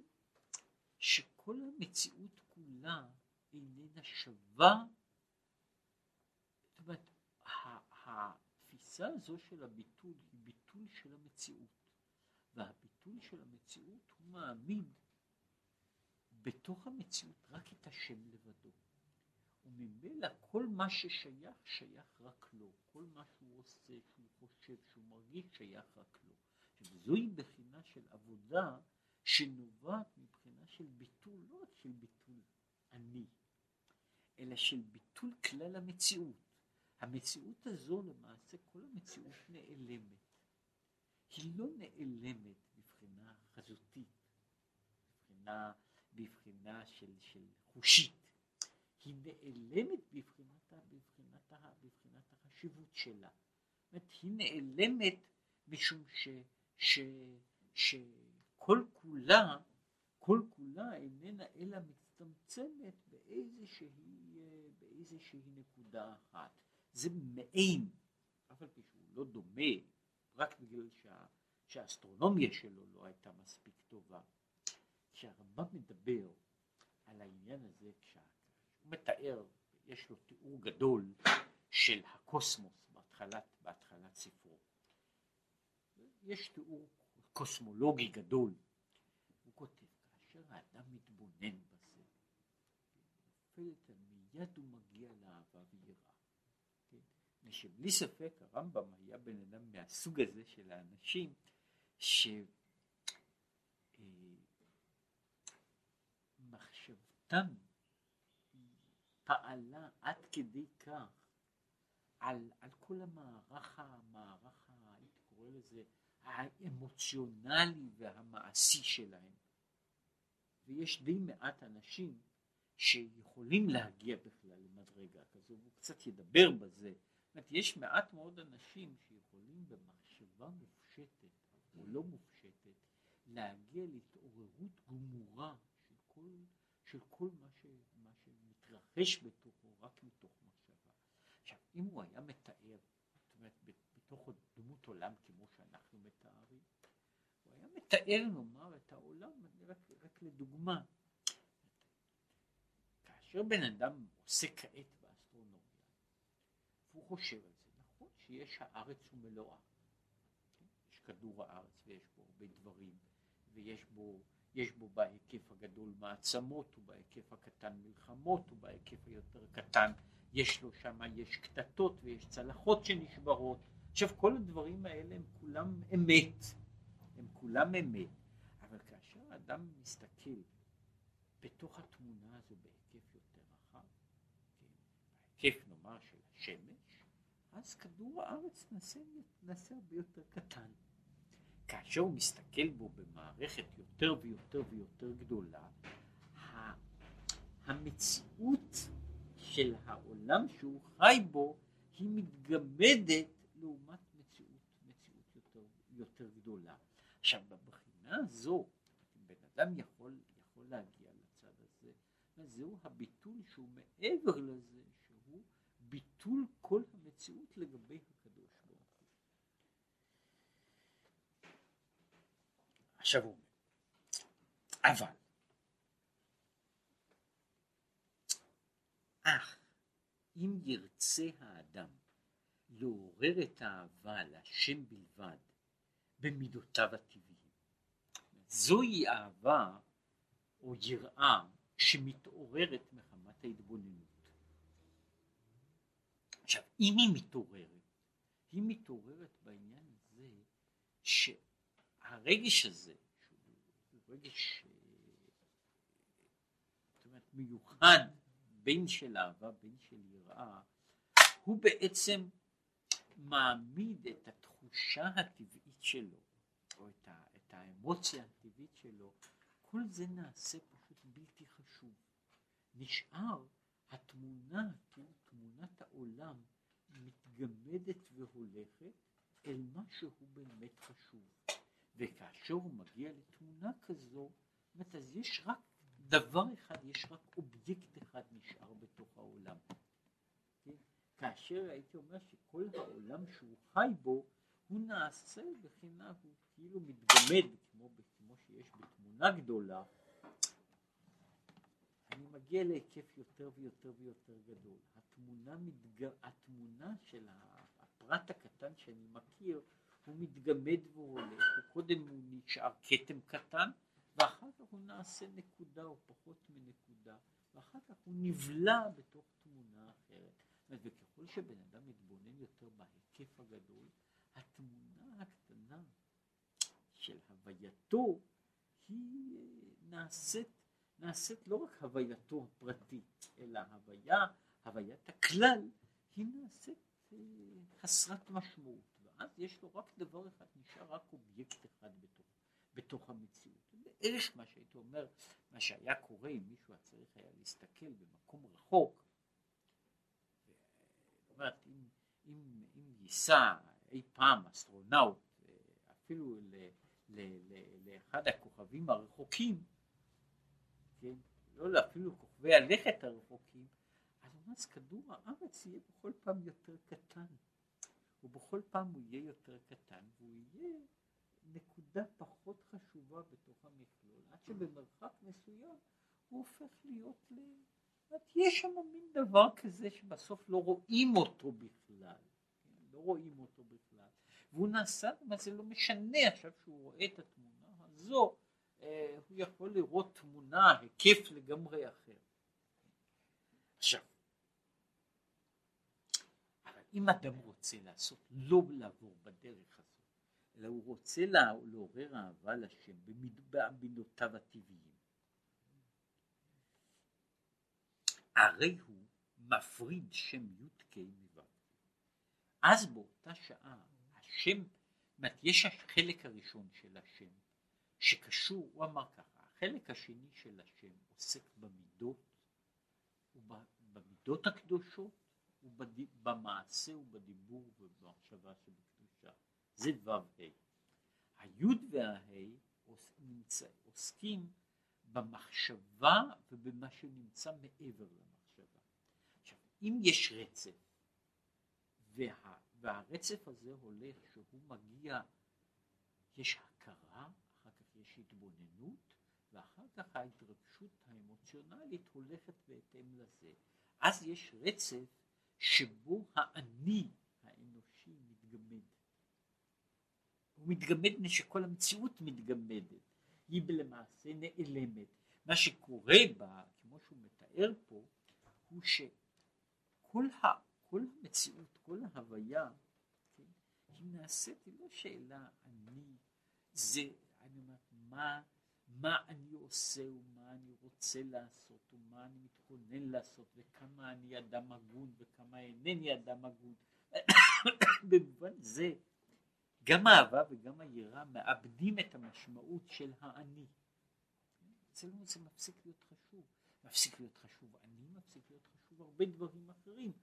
שכל המציאות כולה איננה שווה, זאת אומרת, התפיסה הזו של הביטול היא ביטול של המציאות, והביטול של המציאות הוא מעמיד בתוך המציאות רק את השם לבדו. וממילא כל מה ששייך, שייך רק לו. כל מה שהוא עושה, שהוא חושב, שהוא מרגיש, שייך רק לו. זוהי בחינה של עבודה שנובעת מבחינה של ביטול, לא רק של ביטול אני, אלא של ביטול כלל המציאות. המציאות הזו למעשה, כל המציאות נעלמת. היא לא נעלמת בבחינה חזותית, בבחינה, בבחינה של, של חושית. היא נעלמת בבחינת, בבחינת, בבחינת החשיבות שלה. זאת אומרת, היא נעלמת משום ש, ש, שכל כולה, כל כולה איננה אלא מצטמצמת באיזושהי, באיזושהי נקודה אחת. זה מעין, אף על פי שהוא לא דומה, רק בגלל שה, שהאסטרונומיה שלו לא הייתה מספיק טובה. כשהרמב"ם מדבר על העניין הזה, כשה, מתאר, יש לו תיאור גדול של הקוסמוס בהתחלת, בהתחלת ספרו. יש תיאור קוסמולוגי גדול, הוא כותב, כאשר האדם מתבונן בזה, נופלת מיד הוא מגיע לאהבה ויראה. כן? שבלי ספק הרמב"ם היה בן אדם מהסוג הזה של האנשים שמחשבתם פעלה עד כדי כך על, על כל המערך, המערך, הייתי קורא לזה, האמוציונלי והמעשי שלהם. ויש די מעט אנשים שיכולים להגיע בכלל למדרגה כזו, והוא קצת ידבר בזה. זאת אומרת, יש מעט מאוד אנשים שיכולים במחשבה מופשטת או לא מופשטת להגיע להתעוררות גמורה של כל, של כל מה, שמתרחש בתוכו רק מתוך מחשבה. עכשיו, אם הוא היה מתאר, זאת אומרת, בתוך דמות עולם כמו שאנחנו מתארים, הוא היה מתאר, נאמר, את העולם, רק, רק לדוגמה, כאשר בן אדם עוסק כעת באסטרונומיה, והוא חושב על זה, נכון שיש הארץ ומלואה, כן? יש כדור הארץ ויש בו הרבה דברים, ויש בו, יש בו בהיקף הגדול מעצמות, ובהיקף הקטן מלחמות, ובהיקף היותר קטן יש לו שם, יש קטטות ויש צלחות שנשברות. עכשיו כל הדברים האלה הם כולם אמת, הם כולם אמת, אבל כאשר האדם מסתכל בתוך התמונה הזו בהיקף יותר רחב, כן, בהיקף נאמר של השמש, אז כדור הארץ נעשה הרבה יותר קטן. כאשר הוא מסתכל בו במערכת יותר ויותר ויותר גדולה, המציאות של העולם שהוא חי בו היא מתגמדת לעומת מציאות, מציאות יותר, יותר גדולה. עכשיו בבחינה הזו, בן אדם יכול, יכול להגיע לצד הזה, זהו הביטול שהוא מעבר לזה, שהוא ביטול כל המציאות לגבי הקדוש ברוך הוא. עכשיו הוא אבל אך אם ירצה האדם לעורר את האהבה להשם בלבד במידותיו הטבעיים, זוהי אהבה או יראה שמתעוררת מחמת ההתבוננות. עכשיו, אם היא מתעוררת, היא מתעוררת בעניין הזה שהרגש הזה, שהוא רגש אה, אומרת, מיוחד בין של אהבה בין של יראה הוא בעצם מעמיד את התחושה הטבעית שלו או את, ה, את האמוציה הטבעית שלו. כל זה נעשה פשוט בלתי חשוב. נשאר התמונה כאילו תמונת העולם מתגמדת והולכת אל מה שהוא באמת חשוב וכאשר הוא מגיע לתמונה כזו אז יש רק דבר אחד, יש רק אובייקט אחד נשאר בתוך העולם. כן? כאשר הייתי אומר שכל העולם שהוא חי בו, הוא נעשה בחינה, הוא כאילו מתגמד, כמו, כמו שיש בתמונה גדולה, אני מגיע להיקף יותר ויותר ויותר גדול. התמונה, מתג... התמונה של הפרט הקטן שאני מכיר, הוא מתגמד והולך, וקודם הוא נשאר כתם קטן, ואחר כך הוא נעשה נקודה או פחות מנקודה, ואחר כך הוא נבלע בתוך תמונה אחרת. וככל שבן אדם מתבונן יותר בהיקף הגדול, התמונה הקטנה של הווייתו היא נעשית, נעשית לא רק הווייתו הפרטית, אלא הוויה, הוויית הכלל, היא נעשית אה, חסרת משמעות. ואז יש לו רק דבר אחד, נשאר רק אובייקט אחד בתוך, בתוך המציאות. בערך מה שהייתי אומר, מה שהיה קורה אם מישהו היה צריך היה להסתכל במקום רחוק, זאת אומרת, אם, אם, אם ייסע אי פעם אסטרונאוט אפילו ל, ל, ל, לאחד הכוכבים הרחוקים, כן, לא אפילו כוכבי הלכת הרחוקים, אז כדור הארץ יהיה בכל פעם יותר קטן, ובכל פעם הוא יהיה יותר קטן, והוא יהיה נקודה פחות חשובה בתוך המכלול, עד שבמרחק מסוים הוא הופך להיות ל... יש שם מין דבר כזה שבסוף לא רואים אותו בכלל, כן? לא רואים אותו בכלל, והוא נעשה, מה זה לא משנה עכשיו שהוא רואה את התמונה הזו, אה, הוא יכול לראות תמונה, היקף לגמרי אחר. עכשיו, אם אדם רוצה לעשות, לא לעבור בדרך הזו, אלא הוא רוצה לעורר אהבה לשם במידותיו הטבעיים, הרי הוא מפריד שם י"ק מו"ק. אז באותה שעה השם, יש החלק הראשון של השם שקשור, הוא אמר ככה, החלק השני של השם עוסק במידות, במידות הקדושות ובמעשה ובדיבור ובמחשבה שבקדושה, זה ו"ה. היוד והה עוסקים במחשבה ובמה שנמצא מעבר למחשבה. עכשיו, אם יש רצף וה, והרצף הזה הולך שהוא מגיע, יש הכרה, אחר כך יש התבוננות ואחר כך ההתרגשות האמוציונלית הולכת בהתאם לזה. אז יש רצף שבו האני האנושי מתגמד. הוא מתגמד מפני שכל המציאות מתגמדת. היא למעשה נעלמת. מה שקורה בה, כמו שהוא מתאר פה, הוא שכל ה, כל המציאות, כל ההוויה, כן, היא נעשית, היא לא שאלה אני, זה, אני אומר, מה, מה אני עושה ומה אני רוצה לעשות ומה אני מתכונן לעשות וכמה אני אדם הגון וכמה אינני אדם הגון. במובן זה גם האהבה וגם היראה מאבדים את המשמעות של האני. אצלנו זה מפסיק להיות חשוב. מפסיק להיות חשוב אני, מפסיק להיות חשוב הרבה דברים אחרים.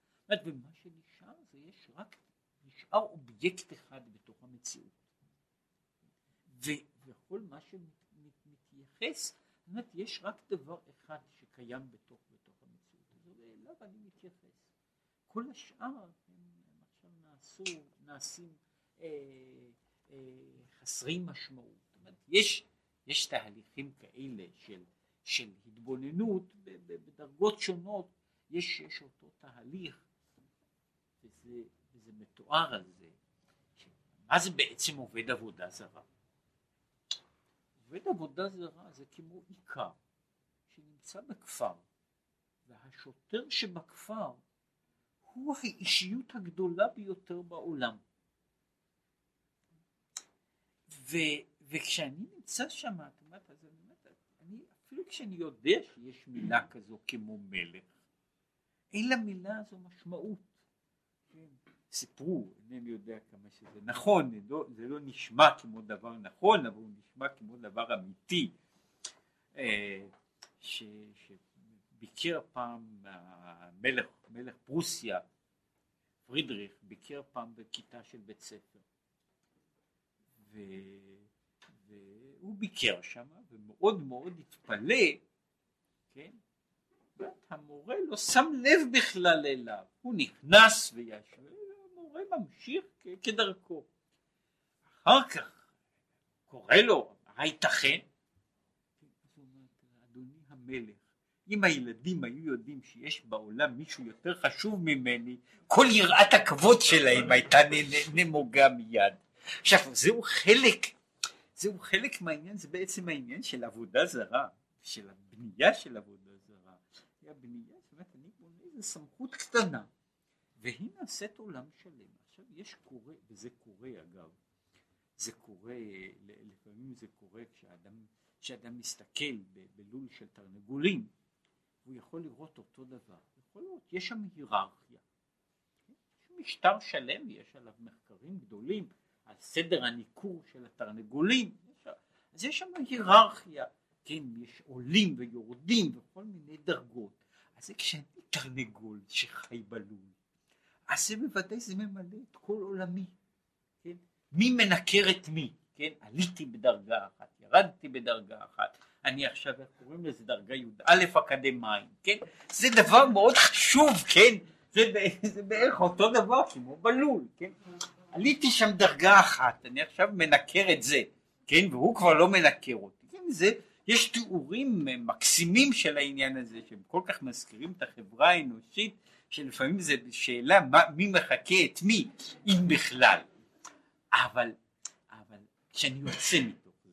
ומה שנשאר זה יש רק, נשאר אובייקט אחד בתוך המציאות. וכל מה שמתייחס, זאת אומרת, יש רק דבר אחד שקיים בתוך, בתוך המציאות הזו, ואליו אני מתייחס. כל השאר הם עכשיו נעשו, נעשים אה, אה, חסרי משמעות. זאת אומרת, יש, יש תהליכים כאלה של, של התבוננות בדרגות שונות, יש, יש אותו תהליך, וזה, וזה מתואר על זה, מה זה בעצם עובד עבודה זרה? עובד עבודה זרה זה כמו עיקר שנמצא בכפר, והשוטר שבכפר הוא האישיות הגדולה ביותר בעולם. ו, וכשאני נמצא שם, את אומרת, אז אני אומרת, אני, אפילו כשאני יודע שיש מילה כזו כמו מלך, אין למילה הזו משמעות. סיפרו, אינני יודע כמה שזה נכון, זה לא, זה לא נשמע כמו דבר נכון, אבל הוא נשמע כמו דבר אמיתי, אה, ש, שביקר פעם המלך, מלך פרוסיה, פרידריך, ביקר פעם בכיתה של בית ספר. ו... והוא ביקר שם ומאוד מאוד התפלא, כן? המורה לא שם לב בכלל אליו, הוא נכנס וישב, המורה ממשיך כדרכו. אחר כך קורא לו, מה ייתכן? אדוני המלך, אם הילדים היו יודעים שיש בעולם מישהו יותר חשוב ממני, כל יראת הכבוד שלהם הייתה נמוגה מיד. עכשיו זהו חלק, זהו חלק מהעניין, זה בעצם העניין של עבודה זרה, של הבנייה של עבודה זרה. הבנייה, זאת אומרת, אני בונה איזה סמכות קטנה, והיא נעשית עולם שלם. עכשיו יש קורה, וזה קורה אגב, זה קורה, לפעמים זה קורה כשאדם, כשאדם מסתכל בלול של תרנגולים, הוא יכול לראות אותו דבר, יכול לראות, יש שם היררכיה. יש משטר שלם, יש עליו מחקרים גדולים, על סדר הניכור של התרנגולים, אז יש שם היררכיה, כן, יש עולים ויורדים וכל מיני דרגות, אז זה כשאני תרנגול שחי בלול, אז זה בוודאי זה ממלא את כל עולמי, כן, מי מנקר את מי, כן, עליתי בדרגה אחת, ירדתי בדרגה אחת, אני עכשיו, איך קוראים לזה, דרגה י"א אקדמאים, כן, זה דבר מאוד חשוב, כן, זה, זה בערך אותו דבר כמו בלול, כן, עליתי שם דרגה אחת, אני עכשיו מנקר את זה, כן, והוא כבר לא מנקר אותי, כן, זה, יש תיאורים מקסימים של העניין הזה, שהם כל כך מזכירים את החברה האנושית, שלפעמים זה שאלה מה, מי מחכה את מי, אם בכלל. אבל, אבל כשאני יוצא מתוך זה,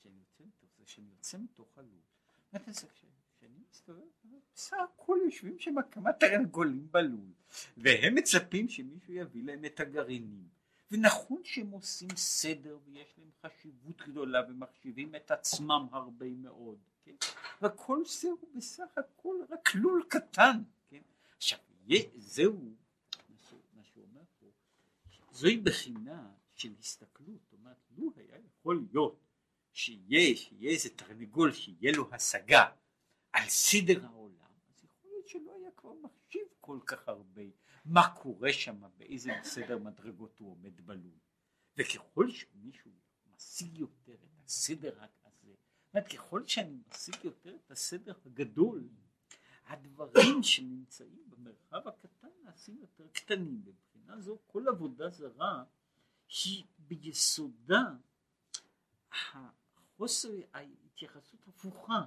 כשאני יוצא מתוך זה, כשאני יוצא מתוך הלול, כשאני מסתובב, בסך הכל יושבים שם כמה תרנגולים בלול, והם מצפים שמישהו יביא להם את הגרעינים. ונכון שהם עושים סדר ויש להם חשיבות גדולה ומחשיבים את עצמם הרבה מאוד, כן? וכל זה הוא בסך הכל רק לול קטן, זהו מה שאומר פה, זוהי בחינה של הסתכלות, זאת אומרת לו היה יכול להיות שיהיה, שיהיה איזה תרנגול שיהיה לו השגה על סדר העולם, אז יכול להיות שלא היה כבר מחשיב כל כך הרבה מה קורה שם, באיזה סדר מדרגות הוא עומד בלול. וככל שמישהו משיג יותר את הסדר הזה, זאת ככל שאני משיג יותר את הסדר הגדול, הדברים שנמצאים במרחב הקטן נעשים יותר קטנים. מבחינה זו כל עבודה זרה היא ביסודה החוסר ההתייחסות הפוכה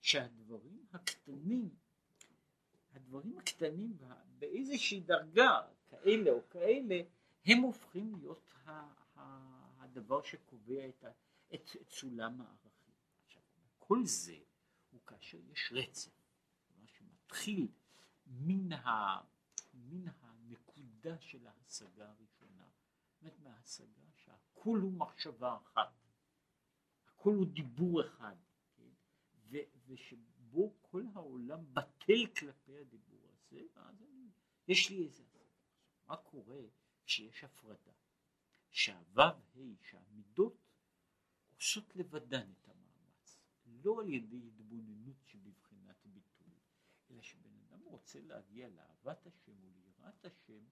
שהדברים הקטנים הדברים הקטנים באיזושהי דרגה כאלה או כאלה הם הופכים להיות הדבר שקובע את, את, סולם הערכים. עכשיו כל זה הוא כאשר יש רצף, מה שמתחיל מן, ה, מן הנקודה של ההשגה הראשונה, זאת אומרת מההשגה שהכל הוא מחשבה אחת, הכל הוא דיבור אחד, כן? ו, ושבו כל העולם בטל כלפי הדיבור הזה, ואז אני, יש לי איזה... מה קורה כשיש הפרדה? שהו"ו ה' שהמידות עושות לבדן את המאמץ, לא על ידי התבוננות שבבחינת ביטוי, אלא שבן אדם רוצה להגיע לאהבת השם וליראת השם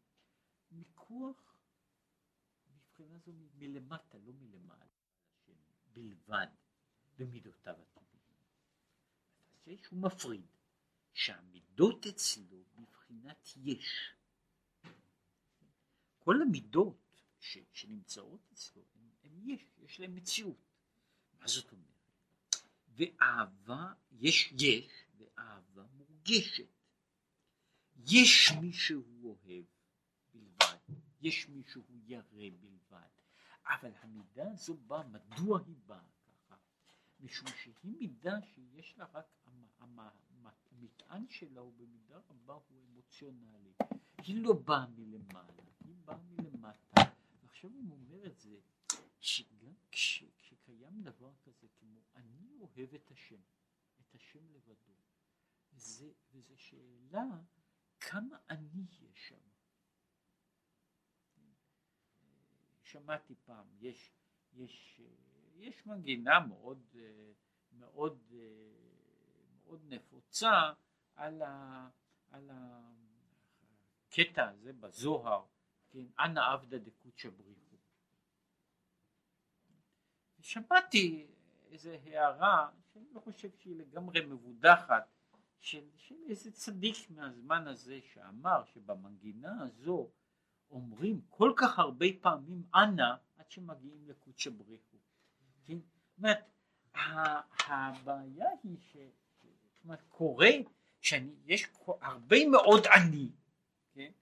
מכוח, מבחינה זו מלמטה, לא מלמעלה, השם בלבד, במידותיו הטבעיים. אז שהוא מפריד, שהמידות אצלו בבחינת יש. כל המידות ש, שנמצאות אצלו הם יש, יש להם מציאות. מה זאת אומרת? ואהבה, יש יש, ואהבה מורגשת. יש מי שהוא אוהב בלבד, יש מי שהוא ירא בלבד, אבל המידה הזו באה, מדוע היא באה ככה? משום שהיא מידה שיש לה רק, המטען שלה הוא במידה רבה הוא אמוציונלי, היא לא באה מלמעלה, היא באה מלמטה, ועכשיו הוא אומר את זה, שגם כש, כשקיים דבר כזה כמו אני אוהב את השם, את השם לבדו, וזה, וזה שאלה כמה אני יש שם. שמעתי פעם, יש, יש, יש מנגינה מאוד, מאוד, מאוד נפוצה על, ה, על הקטע הזה בזוהר, כן, אנא עבדא דקוצ'ה בריחו. שמעתי איזו הערה, שאני לא חושב שהיא לגמרי מבודחת, של, של איזה צדיק מהזמן הזה שאמר שבמנגינה הזו אומרים כל כך הרבה פעמים אנא עד שמגיעים לקודשא בריחו. כן? זאת אומרת, הבעיה היא ש... זאת אומרת, קורה שיש הרבה מאוד אני, כן?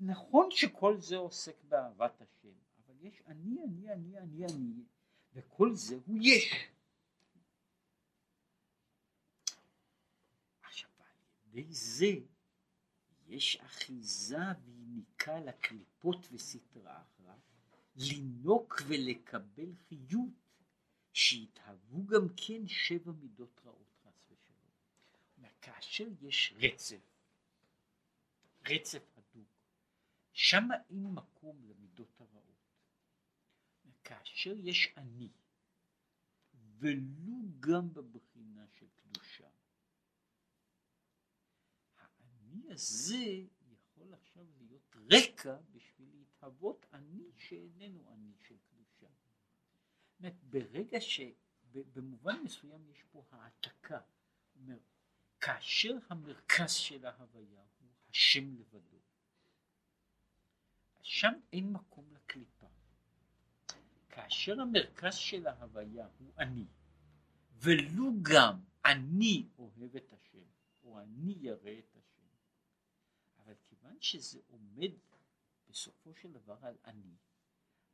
נכון שכל זה עוסק באהבת השם, אבל יש אני, אני, אני, אני, אני, וכל זה הוא יש. עכשיו, על ידי זה יש אחיזה ויניקה לקליפות וסטרה אחרא, לינוק ולקבל חיות, שיתהוו גם כן שבע מידות רעות חס ושלום. כאשר יש רצף, רצף הדוק, שם אין מקום למידות הרעות. כאשר יש אני, ולו גם בבחינה של קדושה, הזה יכול עכשיו להיות רקע בשביל להתהוות אני שאיננו אני של קדושה. זאת ברגע שבמובן מסוים יש פה העתקה, כאשר המרכז של ההוויה הוא השם לבדו, שם אין מקום לקליפה. כאשר המרכז של ההוויה הוא אני, ולו גם אני אוהב את השם, או אני ירא את השם, אבל כיוון שזה עומד בסופו של דבר על אני,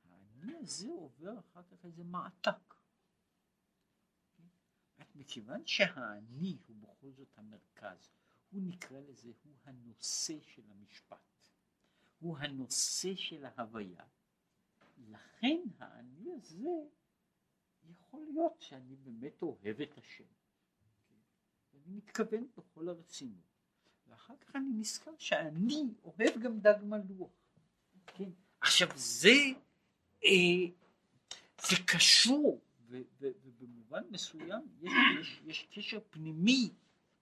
האני הזה עובר אחר כך איזה מעתק. מכיוון שהאני הוא בכל זאת המרכז, הוא נקרא לזה, הוא הנושא של המשפט, הוא הנושא של ההוויה, לכן האני הזה יכול להיות שאני באמת אוהב את השם. אני מתכוון בכל הרצינות. ואחר כך אני נזכר שאני אוהב גם דג מלוח. כן? עכשיו זה, אה, זה קשור, ובמובן מסוים יש, יש, יש קשר פנימי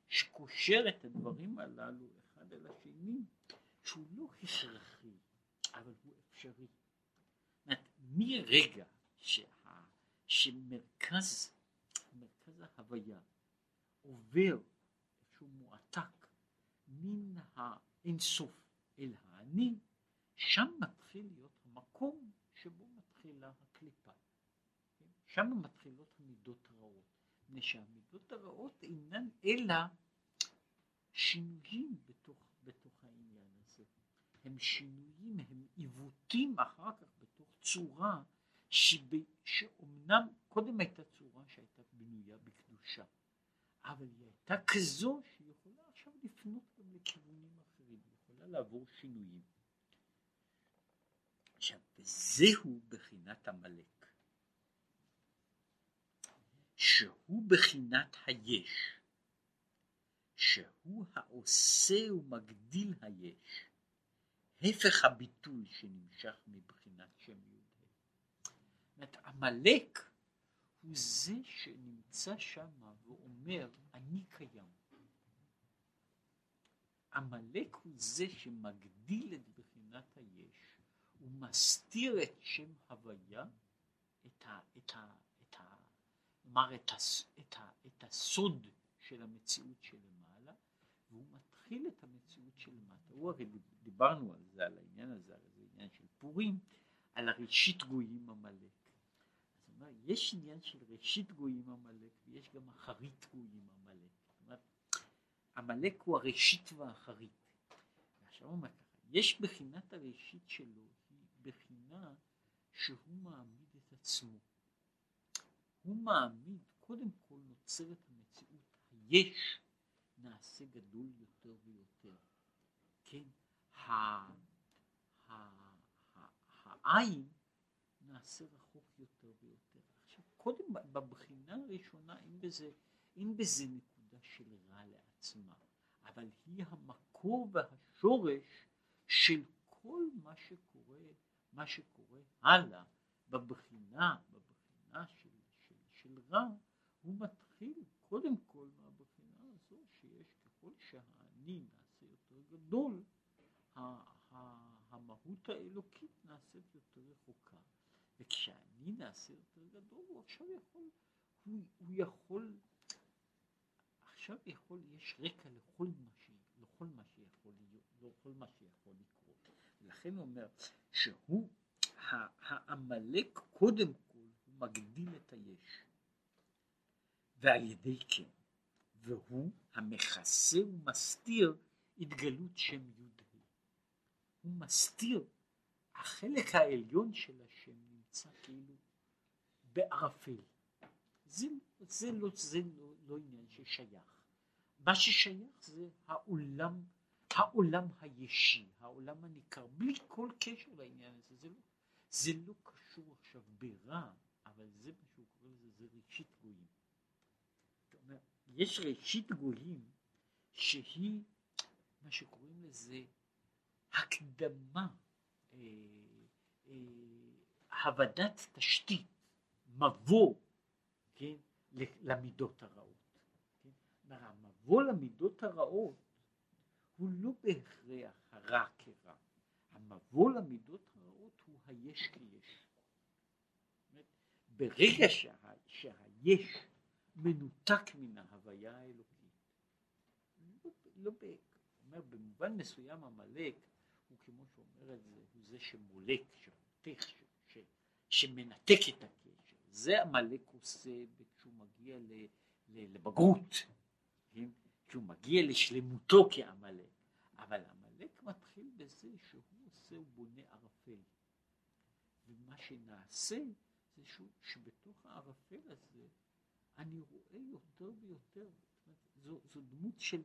שקושר את הדברים הללו אחד אל השני, שהוא לא הכרחי, אבל הוא אפשרי. מרגע שה, שמרכז מרכז ההוויה עובר מועתק מן האינסוף אל האני, שם מתחיל להיות המקום שבו מתחילה הקליפה. כן? שם מתחילות המידות הרעות. מפני שהמידות הרעות אינן אלא שינויים בתוך, בתוך העניין הזה. הם שינויים, הם עיוותים אחר כך בתוך צורה שב, שאומנם קודם הייתה צורה שהייתה בנויה בקדושה, אבל היא הייתה כזו שהיא יכולה עכשיו לפנות גם לכיוונים אחרים, היא יכולה לעבור שינויים. עכשיו, וזהו בחינת עמלק, שהוא בחינת היש, שהוא העושה ומגדיל היש, הפך הביטוי שנמשך מבחינת שם י"ה. עמלק הוא זה שנמצא שם ואומר אני קיים. עמלק הוא זה שמגדיל את בחינת היש, הוא מסתיר את שם הוויה, את, ה, את, ה, את, ה, אמר, את, ה, את, ה, את הסוד של המציאות שלמעלה, והוא מתחיל את המציאות שלמטה. הוא הרי דיברנו על זה, על העניין הזה, על זה עניין של פורים, על הראשית גויים עמלק. יש עניין של ראשית גויים עמלק ויש גם אחרית גויים עמלק. עמלק הוא הראשית והאחרית. עכשיו הוא אומר ככה, יש בחינת הראשית שלו, היא בחינה שהוא מעמיד את עצמו. הוא מעמיד, קודם כל נוצרת המציאות, היש נעשה גדול יותר ויותר. כן, העין נעשה רחוק יותר ויותר. עכשיו, קודם בבחינה הראשונה אין בזה, אין בזה נקודה של רע לעצמה, אבל היא המקור והשורש של כל מה שקורה, מה שקורה הלאה בבחינה, בבחינה של, של, של רע, הוא מתחיל קודם כל מהבחינה הזו שיש ככל שהאני נעשה יותר גדול, המהות האלוקית נעשית יותר רחוקה. וכשאני נעשה יותר גדול הוא עכשיו יכול, הוא, הוא יכול, עכשיו יכול, יש רקע לכל מה, ש, לכל מה שיכול להיות, לכל מה שיכול לקרות. ולכן הוא אומר שהוא, העמלק קודם כל הוא מגדיל את היש. ועל ידי כן, והוא המכסה ומסתיר התגלות שם י' הוא מסתיר, החלק העליון של השם נמצא כאילו בערפל. זה, זה, לא, זה לא, לא עניין ששייך. מה ששייך זה העולם, העולם הישי, העולם הניכר, בלי כל קשר לעניין הזה. זה לא, זה לא קשור עכשיו ברע, אבל זה מה שהוא קורא לזה, זה ראשית גויים. אומר, יש ראשית גויים שהיא מה שקוראים לזה הקדמה, אה, אה, הבדת תשתית, מבוא, כן, למידות הרעות. המבוא למידות הרעות הוא לא בהכרח הרע כרע, המבוא למידות הרעות הוא היש כיש. ברגע שה, שהיש מנותק מן ההוויה האלוקית, לא, לא אומר, במובן מסוים עמלק הוא כמו שאומר את זה, הוא זה שמולק, שחותך, ש, ש, שמנתק את הקשר. זה עמלק עושה כשהוא מגיע ל, ל, לבגרות, כן? כשהוא מגיע לשלמותו כעמלק. אבל עמלק מתחיל בזה שהוא עושה, הוא בונה ערפל. ומה שנעשה זה שהוא, שבתוך הערפל הזה אני רואה יותר ויותר, זו, זו דמות של,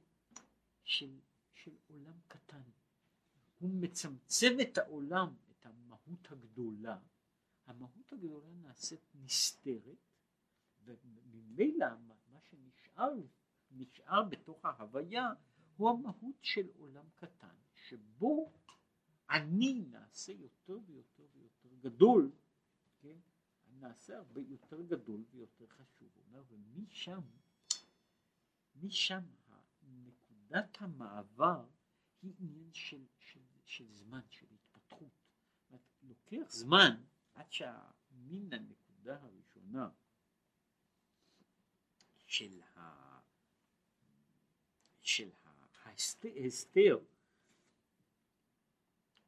של, של עולם קטן. הוא מצמצם את העולם, את המהות הגדולה, המהות הגדולה נעשית נסתרת, וממילא מה שנשאר נשאר בתוך ההוויה הוא המהות של עולם קטן, שבו אני נעשה יותר ויותר ויותר גדול, כן? נעשה הרבה יותר גדול ויותר חשוב. הוא אומר, ומשם, משם נקודת המעבר היא עניין של, של, של זמן, של התפתחות. לוקח זמן עד שמן הנקודה הראשונה של, ה, של ההסתר,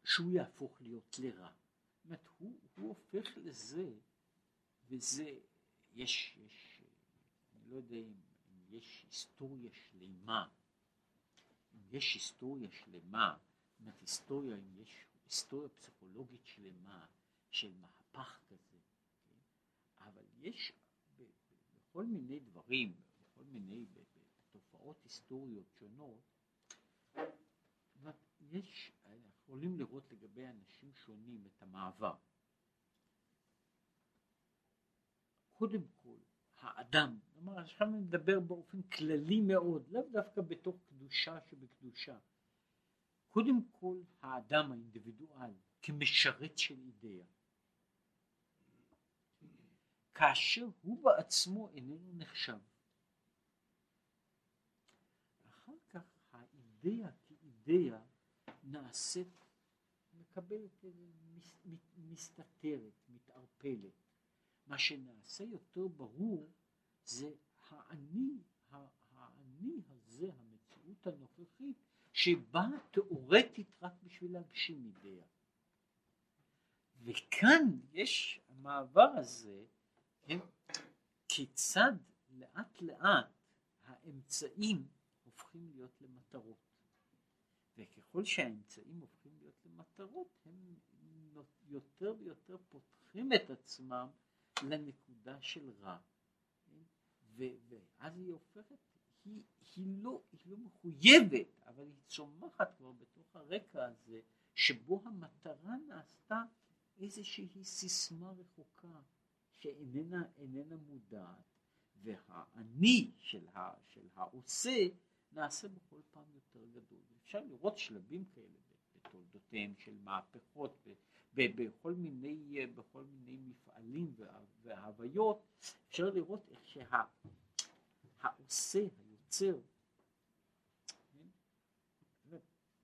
שהוא יהפוך להיות לרע. זאת אומרת, הוא, הוא הופך לזה, וזה, יש, יש, אני לא יודע אם, יש היסטוריה שלמה, אם יש היסטוריה שלמה, זאת אומרת היסטוריה, אם יש היסטוריה פסיכולוגית שלמה של מהפך כזה, כן? אבל יש בכל מיני דברים, בכל מיני תופעות היסטוריות שונות, יש, אנחנו יכולים לראות לגבי אנשים שונים את המעבר. קודם כל, האדם, כלומר עכשיו אני מדבר באופן כללי מאוד, לאו דווקא בתוך קדושה שבקדושה. קודם כל האדם האינדיבידואל כמשרת של אידאה. כאשר הוא בעצמו איננו נחשב. אחר כך האידאה כאידאה נעשית, מקבלת, מסתתרת, מתערפלת. מה שנעשה יותר ברור זה האני, האני הזה, המציאות הנוכחית, שבאה תאורטית רק בשביל להגשים אידאה. וכאן יש המעבר הזה, כן, כיצד לאט לאט האמצעים הופכים להיות למטרות. וככל שהאמצעים הופכים להיות למטרות, הם יותר ויותר פותחים את עצמם לנקודה של רע. ואז היא הופכת, היא, היא, לא, היא לא מחויבת, אבל היא צומחת כבר בתוך הרקע הזה, שבו המטרה נעשתה איזושהי סיסמה רחוקה שאיננה מודעת, והאני של, ה, של העושה נעשה בכל פעם יותר גדול. אפשר לראות שלבים כאלה בתולדותיהם של מהפכות בכל מיני, בכל מיני מפעלים והוויות, אפשר לראות איך שהעושה, היוצר, כן?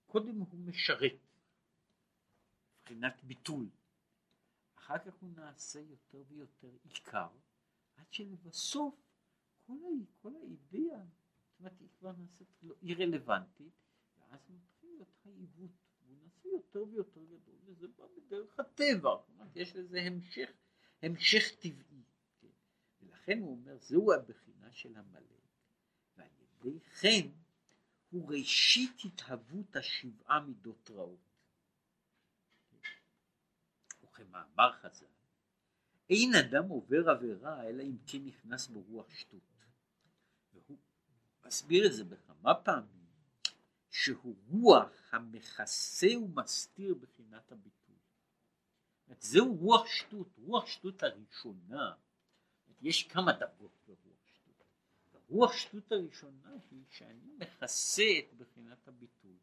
קודם הוא משרת, מבחינת ביטול, אחר כך הוא נעשה יותר ויותר עיקר, עד שלבסוף כל, כל האידאה אומרת, היא כבר נעשית, לא, היא רלוונטית, ואז מתחיל להיות העיוות, והוא נעשה יותר ויותר גדול, וזה בא בדרך הטבע, כלומר, יש לזה המשך, המשך טבעי, כן? ולכן הוא אומר, זהו הבחינה של המלך, ועל ידי כן הוא ראשית התהוות השבעה מידות רעות. וכמאמר חז"ל, אין אדם עובר עבירה אלא אם כן נכנס בו רוח שטות. מסביר את זה בכמה פעמים, שהוא רוח המכסה ומסתיר בחינת הביטוי. זהו רוח שטות, רוח שטות הראשונה, יש כמה דרגות ברוח שטות. רוח שטות הראשונה היא שאני מכסה את בחינת הביטוי.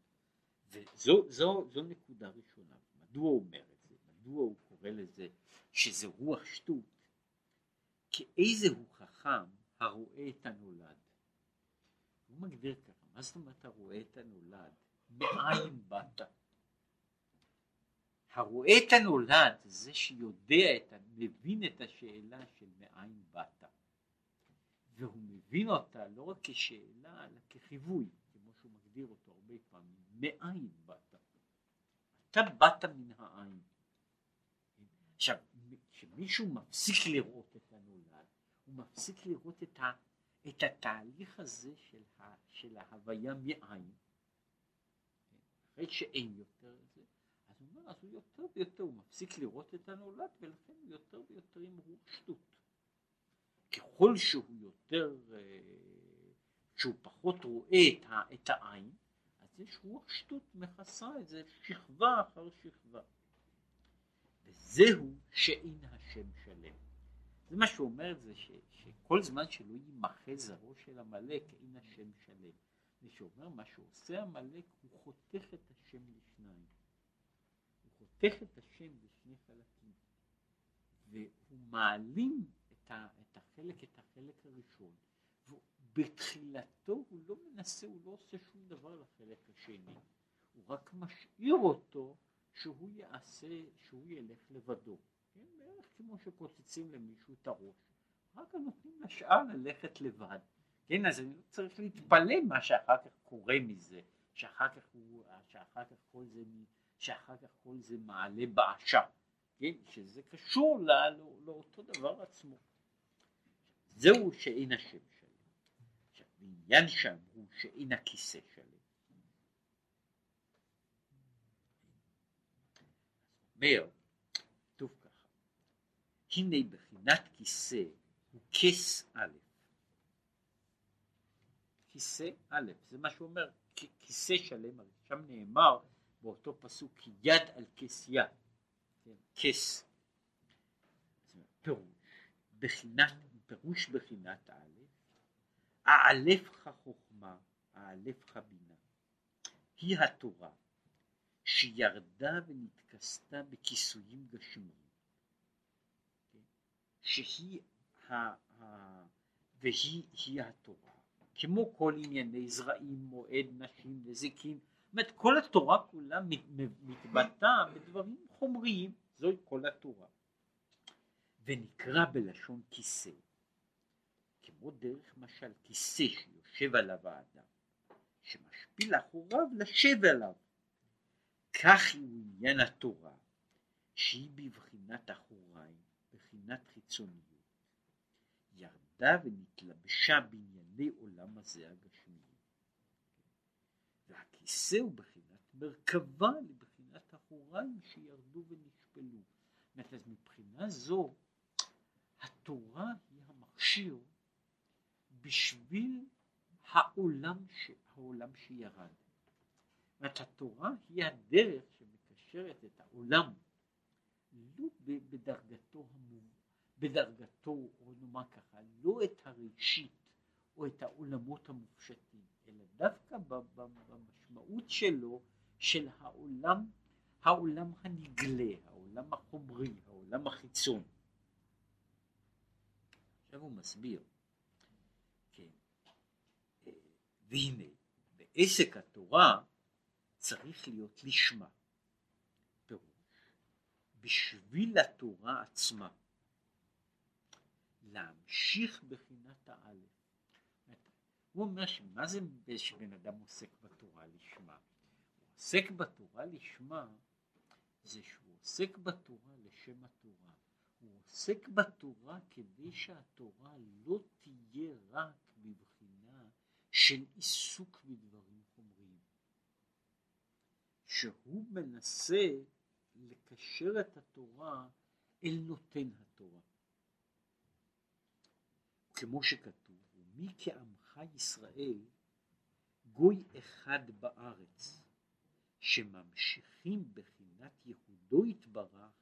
וזו זו, זו נקודה ראשונה. מדוע הוא אומר את זה? מדוע הוא קורא לזה שזה רוח שטות? כי איזה הוא חכם הרואה את הנולד. הוא מגדיר ככה, מה זאת אומרת הרואה את הנולד? מאין באת? הרואה את הנולד זה שיודע, את, מבין את השאלה של מאין באת. והוא מבין אותה לא רק כשאלה, אלא כחיווי, כמו שהוא מגדיר אותו הרבה פעמים, מאין באת? אתה באת מן העין. עכשיו, כשמישהו מפסיק לראות את הנולד, הוא מפסיק לראות את ה... את התהליך הזה של, ה, של ההוויה מאין, אחרי שאין יותר זה, אז הוא אומר, אז הוא יותר ויותר, הוא מפסיק לראות את הנולד ולכן הוא יותר ויותר עם רוח שטות. ככל שהוא יותר, אה, שהוא פחות רואה את, ה, את העין, אז יש רוח שטות מכסה את זה שכבה אחר שכבה. וזהו שאין השם שלם. זה מה שהוא אומר, זה ש, שכל זמן שלא יימחה זרעו של עמלק, אין השם שלם. זה שאומר, מה שעושה עמלק, הוא חותך את השם לשניים. הוא חותך את השם לשני חלקים. והוא מעלים את, ה, את החלק, את החלק הראשון. ובתחילתו הוא לא מנסה, הוא לא עושה שום דבר לחלק השני. הוא רק משאיר אותו שהוא יעשה, שהוא ילך לבדו. כמו שפוצצים למישהו את הראש. רק נותנים לשאר ללכת לבד. כן, אז אני צריך להתפלא מה שאחר כך קורה מזה, שאחר כך, הוא, שאחר כך, כל, זה, שאחר כך כל זה מעלה בעשה, כן, שזה קשור לא, לא, לאותו דבר עצמו. זהו שאין השם שלם. עכשיו, העניין שם הוא שאין הכיסא שלם. אומר, הנה בחינת כיסא הוא כס א', כיסא א', זה מה שהוא אומר, כיסא שלם, שם נאמר באותו פסוק כי יד על כס יד, כן, כס, פירוש, בחינת, פירוש בחינת א', האלף חוכמה, האלף בינה, היא התורה שירדה ונתכסתה בכיסויים גשמיים? שהיא ה, ה, והיא התורה, כמו כל ענייני זרעים, מועד, נשים וזיקים, זאת אומרת כל התורה כולה מתבטאה בדברים חומריים, זוהי כל התורה. ונקרא בלשון כיסא, כמו דרך משל כיסא שיושב עליו האדם, שמשפיל אחוריו לשב עליו. כך הוא עניין התורה, שהיא בבחינת אחוריים, בחינת חיצוניות. ירדה ונתלבשה בענייני עולם הזה הגשמי. והכיסא הוא בחינת מרכבה לבחינת אחוריים שירדו ונשפלו. אז מבחינה זו התורה היא המכשיר בשביל העולם, ש... העולם שירד. זאת התורה היא הדרך שמקשרת את העולם לא בדרגתו בדרגתו, או נאמר ככה, לא את הראשית או את העולמות המופשטים, אלא דווקא במשמעות שלו של העולם, העולם הנגלה, העולם החומרי, העולם החיצון. עכשיו הוא מסביר, כן, והנה, בעסק התורה צריך להיות לשמה, בשביל התורה עצמה. להמשיך בחינת האלף. הוא אומר שמה זה שבן אדם עוסק בתורה לשמה? הוא עוסק בתורה לשמה זה שהוא עוסק בתורה לשם התורה. הוא עוסק בתורה כדי שהתורה לא תהיה רק מבחינה של עיסוק בדברים חומריים. שהוא מנסה לקשר את התורה אל נותן התורה. כמו שכתוב, ומי כעמך ישראל גוי אחד בארץ, שממשיכים בחינת יהודו יתברך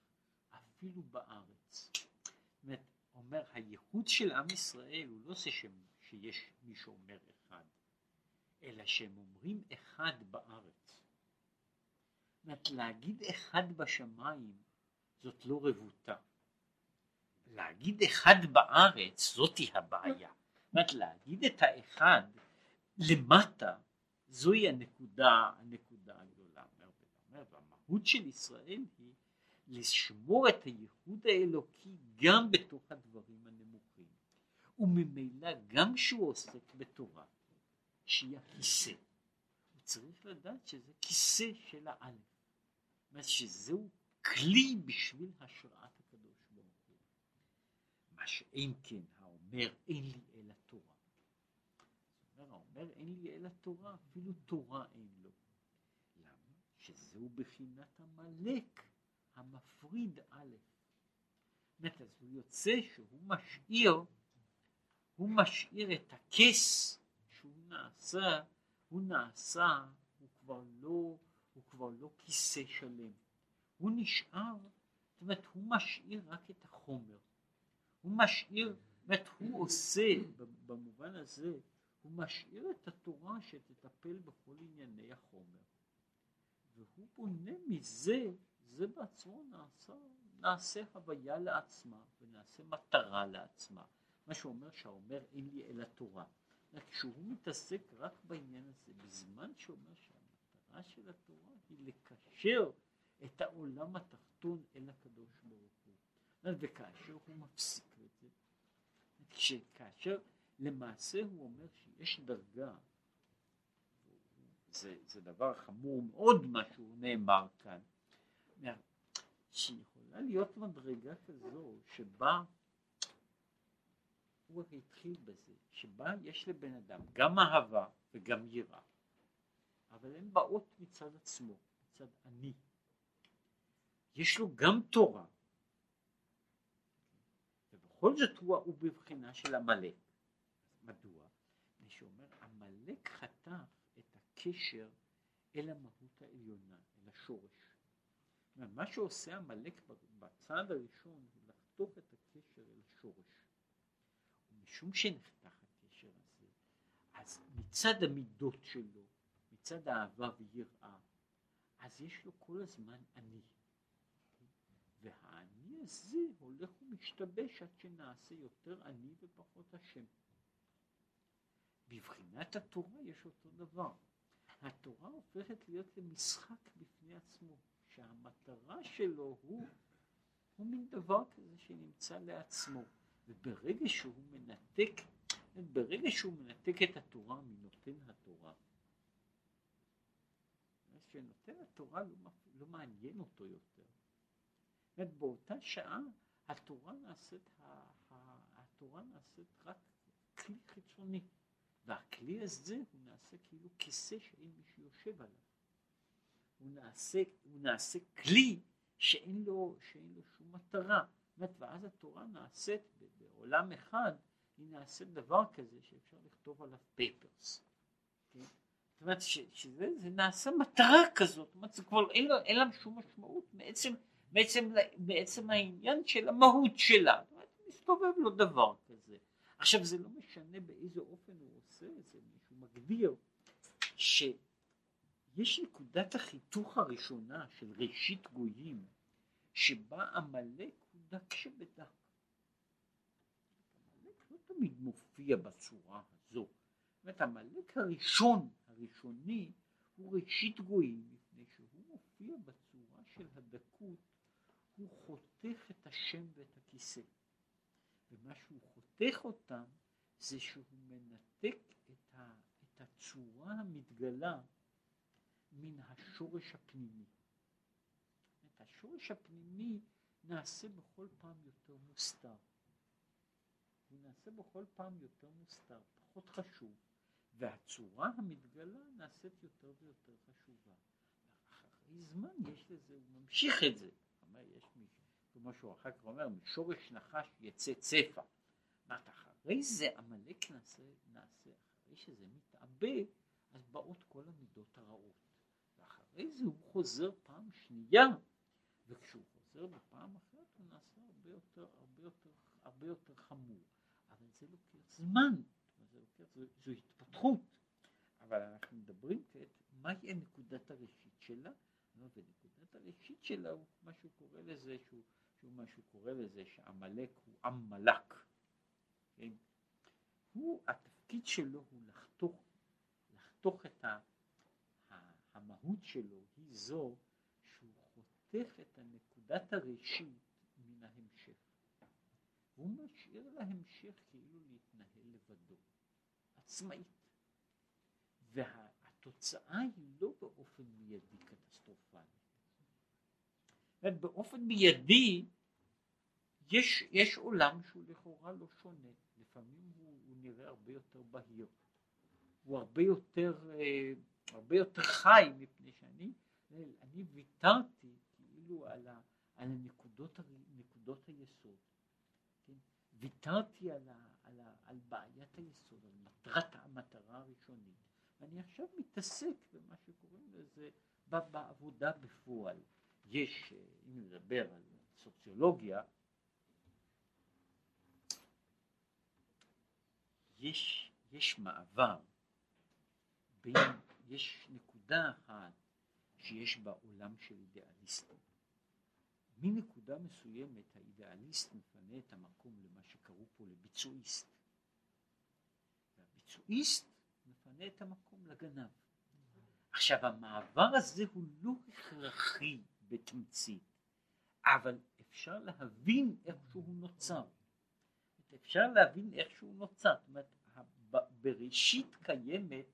אפילו בארץ. זאת אומר, הייחוד של עם ישראל הוא לא זה שיש מי שאומר אחד, אלא שהם אומרים אחד בארץ. אומרת, להגיד אחד בשמיים זאת לא רבותה. להגיד אחד בארץ זאתי הבעיה. זאת אומרת להגיד את האחד למטה זוהי הנקודה, הנקודה הגדולה. והמהות של ישראל היא לשמור את הייחוד האלוקי גם בתוך הדברים הנמוכים. וממילא גם כשהוא עוסק בתורה, שהיא הכיסא, צריך לדעת שזה כיסא של האלף. זאת אומרת שזהו כלי בשביל השראת שאין כן האומר אין לי אלא תורה. אומר האומר אין לי אלא תורה, אפילו תורה אין לו. למה? שזהו בחינת עמלק המפריד א'. זאת אז הוא יוצא שהוא משאיר, הוא משאיר את הכס שהוא נעשה, הוא נעשה, הוא כבר לא, הוא כבר לא כיסא שלם. הוא נשאר, זאת אומרת, הוא משאיר רק את החומר. הוא משאיר, זאת אומרת, הוא עושה, במובן הזה, הוא משאיר את התורה שתטפל בכל ענייני החומר. והוא בונה מזה, זה בעצמו נעשה, נעשה הוויה לעצמה ונעשה מטרה לעצמה. מה שאומר שהאומר אין לי אלא תורה. כשהוא מתעסק רק בעניין הזה, בזמן שאומר שהמטרה של התורה היא לקשר את העולם התחתון אל הקדוש ברוך הוא. וכאשר הוא מפסיק את זה, כאשר למעשה הוא אומר שיש דרגה, זה, זה דבר חמור מאוד מה שהוא נאמר כאן, שיכולה להיות מדרגה כזו שבה הוא התחיל בזה, שבה יש לבן אדם גם אהבה וגם יראה, אבל הן באות מצד עצמו, מצד אני. יש לו גם תורה, ובכל זאת הוא, הוא בבחינה של עמלק. מדוע? מפני שאומר עמלק חטף את הקשר אל המהות העליונה, אל השורש. מה שעושה עמלק בצעד הראשון הוא לחתוך את הקשר אל השורש. ומשום שנחתך הקשר הזה, אז מצד המידות שלו, מצד האהבה ויראה, אז יש לו כל הזמן אני. והאני הזה הולך ומשתבש עד שנעשה יותר אני ופחות השם. בבחינת התורה יש אותו דבר. התורה הופכת להיות למשחק בפני עצמו, שהמטרה שלו הוא, הוא מין דבר כזה שנמצא לעצמו, וברגע שהוא מנתק, ברגע שהוא מנתק את התורה מנותן התורה, שנותן התורה לא, לא מעניין אותו יותר. זאת באותה שעה התורה נעשית, התורה נעשית רק כלי חיצוני. והכלי הזה הוא נעשה כאילו כיסא שאין מי שיושב עליו. הוא נעשה, הוא נעשה כלי שאין לו, שאין לו שום מטרה. ואז התורה נעשית בעולם אחד, היא נעשית דבר כזה שאפשר לכתוב עליו פייפרס. כן? זאת אומרת ש, שזה זה נעשה מטרה כזאת, זאת אומרת זה כבר אין אין לה שום משמעות מעצם, מעצם, מעצם העניין של המהות שלה. זאת אומרת מסתובב לו דבר כזה. עכשיו זה לא משנה באיזה אופן הוא עושה את זה, מישהו מגדיר שיש נקודת החיתוך הראשונה של ראשית גויים שבה עמלק הוא דק שבדק. תמיד מופיע בצורה הזו. זאת אומרת עמלק הראשון, הראשוני, הוא ראשית גויים מפני שהוא מופיע בצורה של הדקות, הוא חותך את השם ואת הכיסא. ומה שהוא חותך אותם זה שהוא מנתק את, ה, את הצורה המתגלה מן השורש הפנימי. את השורש הפנימי נעשה בכל פעם יותר מוסתר. הוא נעשה בכל פעם יותר מוסתר, פחות חשוב, והצורה המתגלה נעשית יותר ויותר חשובה. אחרי זמן יש לזה, הוא ממשיך את זה. אומר, יש מישהו, כמו שהוא אחר כך אומר, משורש נחש יצא צפה. אומרת, אחרי זה עמלק נעשה, נעשה, אחרי שזה מתעבה, אז באות כל המידות הרעות. ואחרי זה הוא חוזר פעם שנייה, וכשהוא חוזר בפעם אחרת הוא נעשה הרבה יותר, הרבה יותר, הרבה יותר חמור. זה לוקח זמן, זה לוקח, זו, זו התפתחות. אבל אנחנו מדברים כעת, מהי הנקודת הראשית שלה? ונקודת הראשית שלה הוא מה שהוא קורא לזה, שהוא, שהוא מה שהוא קורא לזה, שעמלק הוא עם מלק. כן? הוא, התפקיד שלו הוא לחתוך, לחתוך את ה, המהות שלו היא זו שהוא חותך את הנקודת הראשית. הוא משאיר להמשך כאילו להתנהל לבדו, עצמאית. והתוצאה היא לא באופן מיידי קטסטרופלי. באופן מיידי יש, יש עולם שהוא לכאורה לא שונה. לפעמים הוא, הוא נראה הרבה יותר בהיר, הוא הרבה יותר, אה, הרבה יותר חי מפני שאני אני ויתרתי כאילו על, ה, על הנקודות, נקודות היסוד? ויתרתי על, ה, על, ה, על בעיית היסוד, על מטרת המטרה הראשונית, ואני עכשיו מתעסק במה שקוראים לזה בעבודה בפועל. יש, אם נדבר על סוציולוגיה, יש, יש מעבר בין, יש נקודה אחת שיש בה עולם של אידיאליסטים. מנקודה מסוימת האידיאליסט מפנה את המקום למה שקראו פה לביצועיסט. והביצועיסט מפנה את המקום לגנב. עכשיו המעבר הזה הוא לא הכרחי בתמצית, אבל אפשר להבין איך שהוא נוצר. אפשר להבין איך שהוא נוצר. זאת אומרת, בראשית קיימת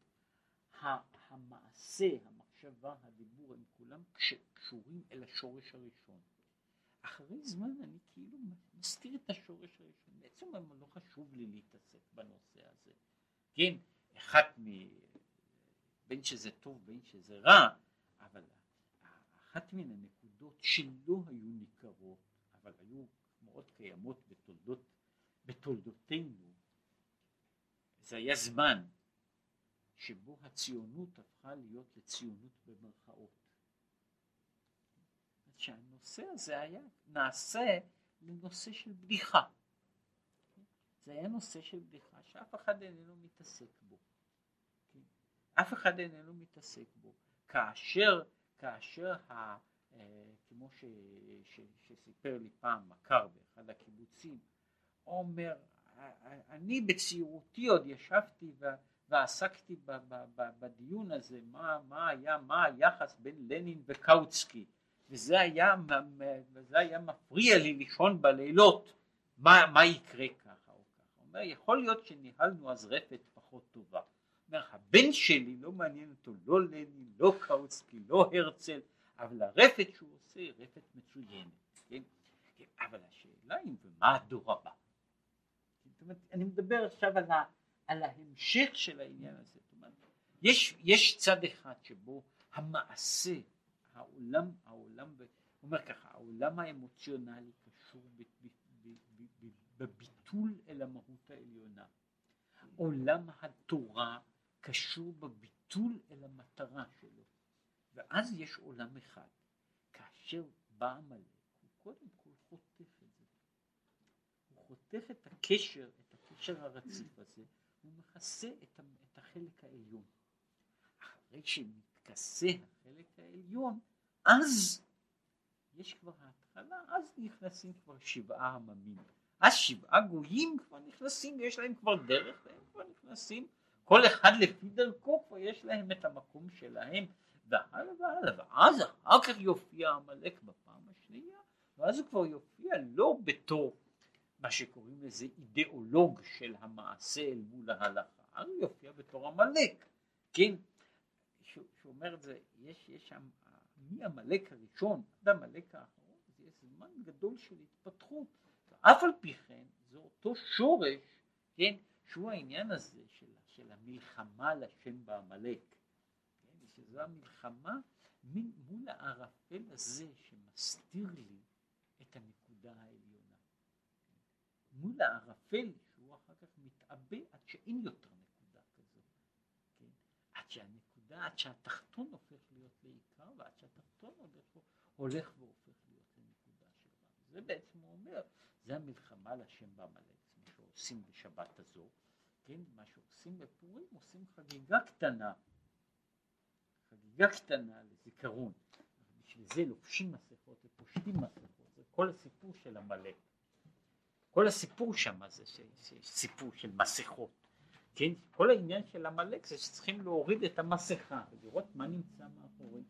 המעשה, המחשבה, הדיבור, הם כולם קשורים אל השורש הראשון. אחרי זמן אני כאילו מסתיר את השורש הראשון. בעצם לא חשוב לי להתעסק בנושא הזה. כן, אחת מ... בין שזה טוב בין שזה רע, אבל אחת מן הנקודות שלא היו ניכרות, אבל היו מאוד קיימות בתולדות, בתולדותינו, זה היה זמן שבו הציונות הפכה להיות לציונות במרכאות. שהנושא הזה היה נעשה לנושא של בדיחה. זה היה נושא של בדיחה שאף אחד איננו מתעסק בו. אף אחד איננו מתעסק בו. כאשר, כאשר ה, אה, כמו ש, ש, שסיפר לי פעם מכר באחד הקיבוצים, אומר, אני בצעירותי עוד ישבתי ו, ועסקתי ב, ב, ב, בדיון הזה, מה, מה היה, מה היחס בין לנין וקאוצקי, וזה היה, וזה היה מפריע לי לישון בלילות, מה, מה יקרה ככה או ככה. הוא אומר, יכול להיות שניהלנו אז רפת פחות טובה. אומר, הבן שלי לא מעניין אותו לא לנין, לא קאוצקי, לא הרצל, אבל הרפת שהוא עושה היא רפת מצוינת, כן? כן? אבל השאלה היא, ומה הדור הבא? זאת אומרת, אני מדבר עכשיו על, ה, על ההמשך של העניין הזה. זאת אומרת, יש, יש צד אחד שבו המעשה, העולם, העולם, הוא אומר ככה, העולם האמוציונלי קשור בביטול אל המהות העליונה. עולם התורה קשור בביטול אל המטרה שלו. ואז יש עולם אחד. כאשר בא עמלק, הוא קודם כל חוטף את זה. הוא חוטף את הקשר, את הקשר הרציף הזה, הוא מכסה את, החלק העליון. אחרי שמתכסה החלק העליון, אז יש כבר ההתחלה, אז נכנסים כבר שבעה עממים. אז שבעה גויים כבר נכנסים, יש להם כבר דרך, והם כבר נכנסים. כל אחד לפי דרכו כבר יש להם את המקום שלהם. והלאה והלאה ואז אחר כך יופיע עמלק בפעם השנייה ואז הוא כבר יופיע לא בתור מה שקוראים לזה אידיאולוג של המעשה אל מול ההלכה הוא יופיע בתור עמלק כן שהוא אומר את זה יש יש שם מעמלק הראשון עד עמלק האחרון זה זמן גדול של התפתחות ואף על פי כן זה אותו שורש כן שהוא העניין הזה של של המלחמה לשם בעמלק, כן? שזו המלחמה מול הערפל הזה שמסתיר לי את הנקודה העליונה. מול הערפל שהוא אחר כך מתעבה עד שאין יותר נקודה כזו. כן? עד שהנקודה, עד שהתחתון הופך להיות לעיקר ועד שהתחתון הולך, הולך והופך להיות לנקודה של רב. זה בעצם הוא אומר, זה המלחמה לשם בעמלק, מה שעושים בשבת הזו. כן, מה שעושים בפורים, עושים חגיגה קטנה, חגיגה קטנה לזיכרון. בשביל זה לובשים מסכות ופושטים מסכות, זה כל הסיפור של עמלק. כל הסיפור שם זה סיפור של מסכות. כן, כל העניין של עמלק זה שצריכים להוריד את המסכה ולראות מה נמצא מאחורי.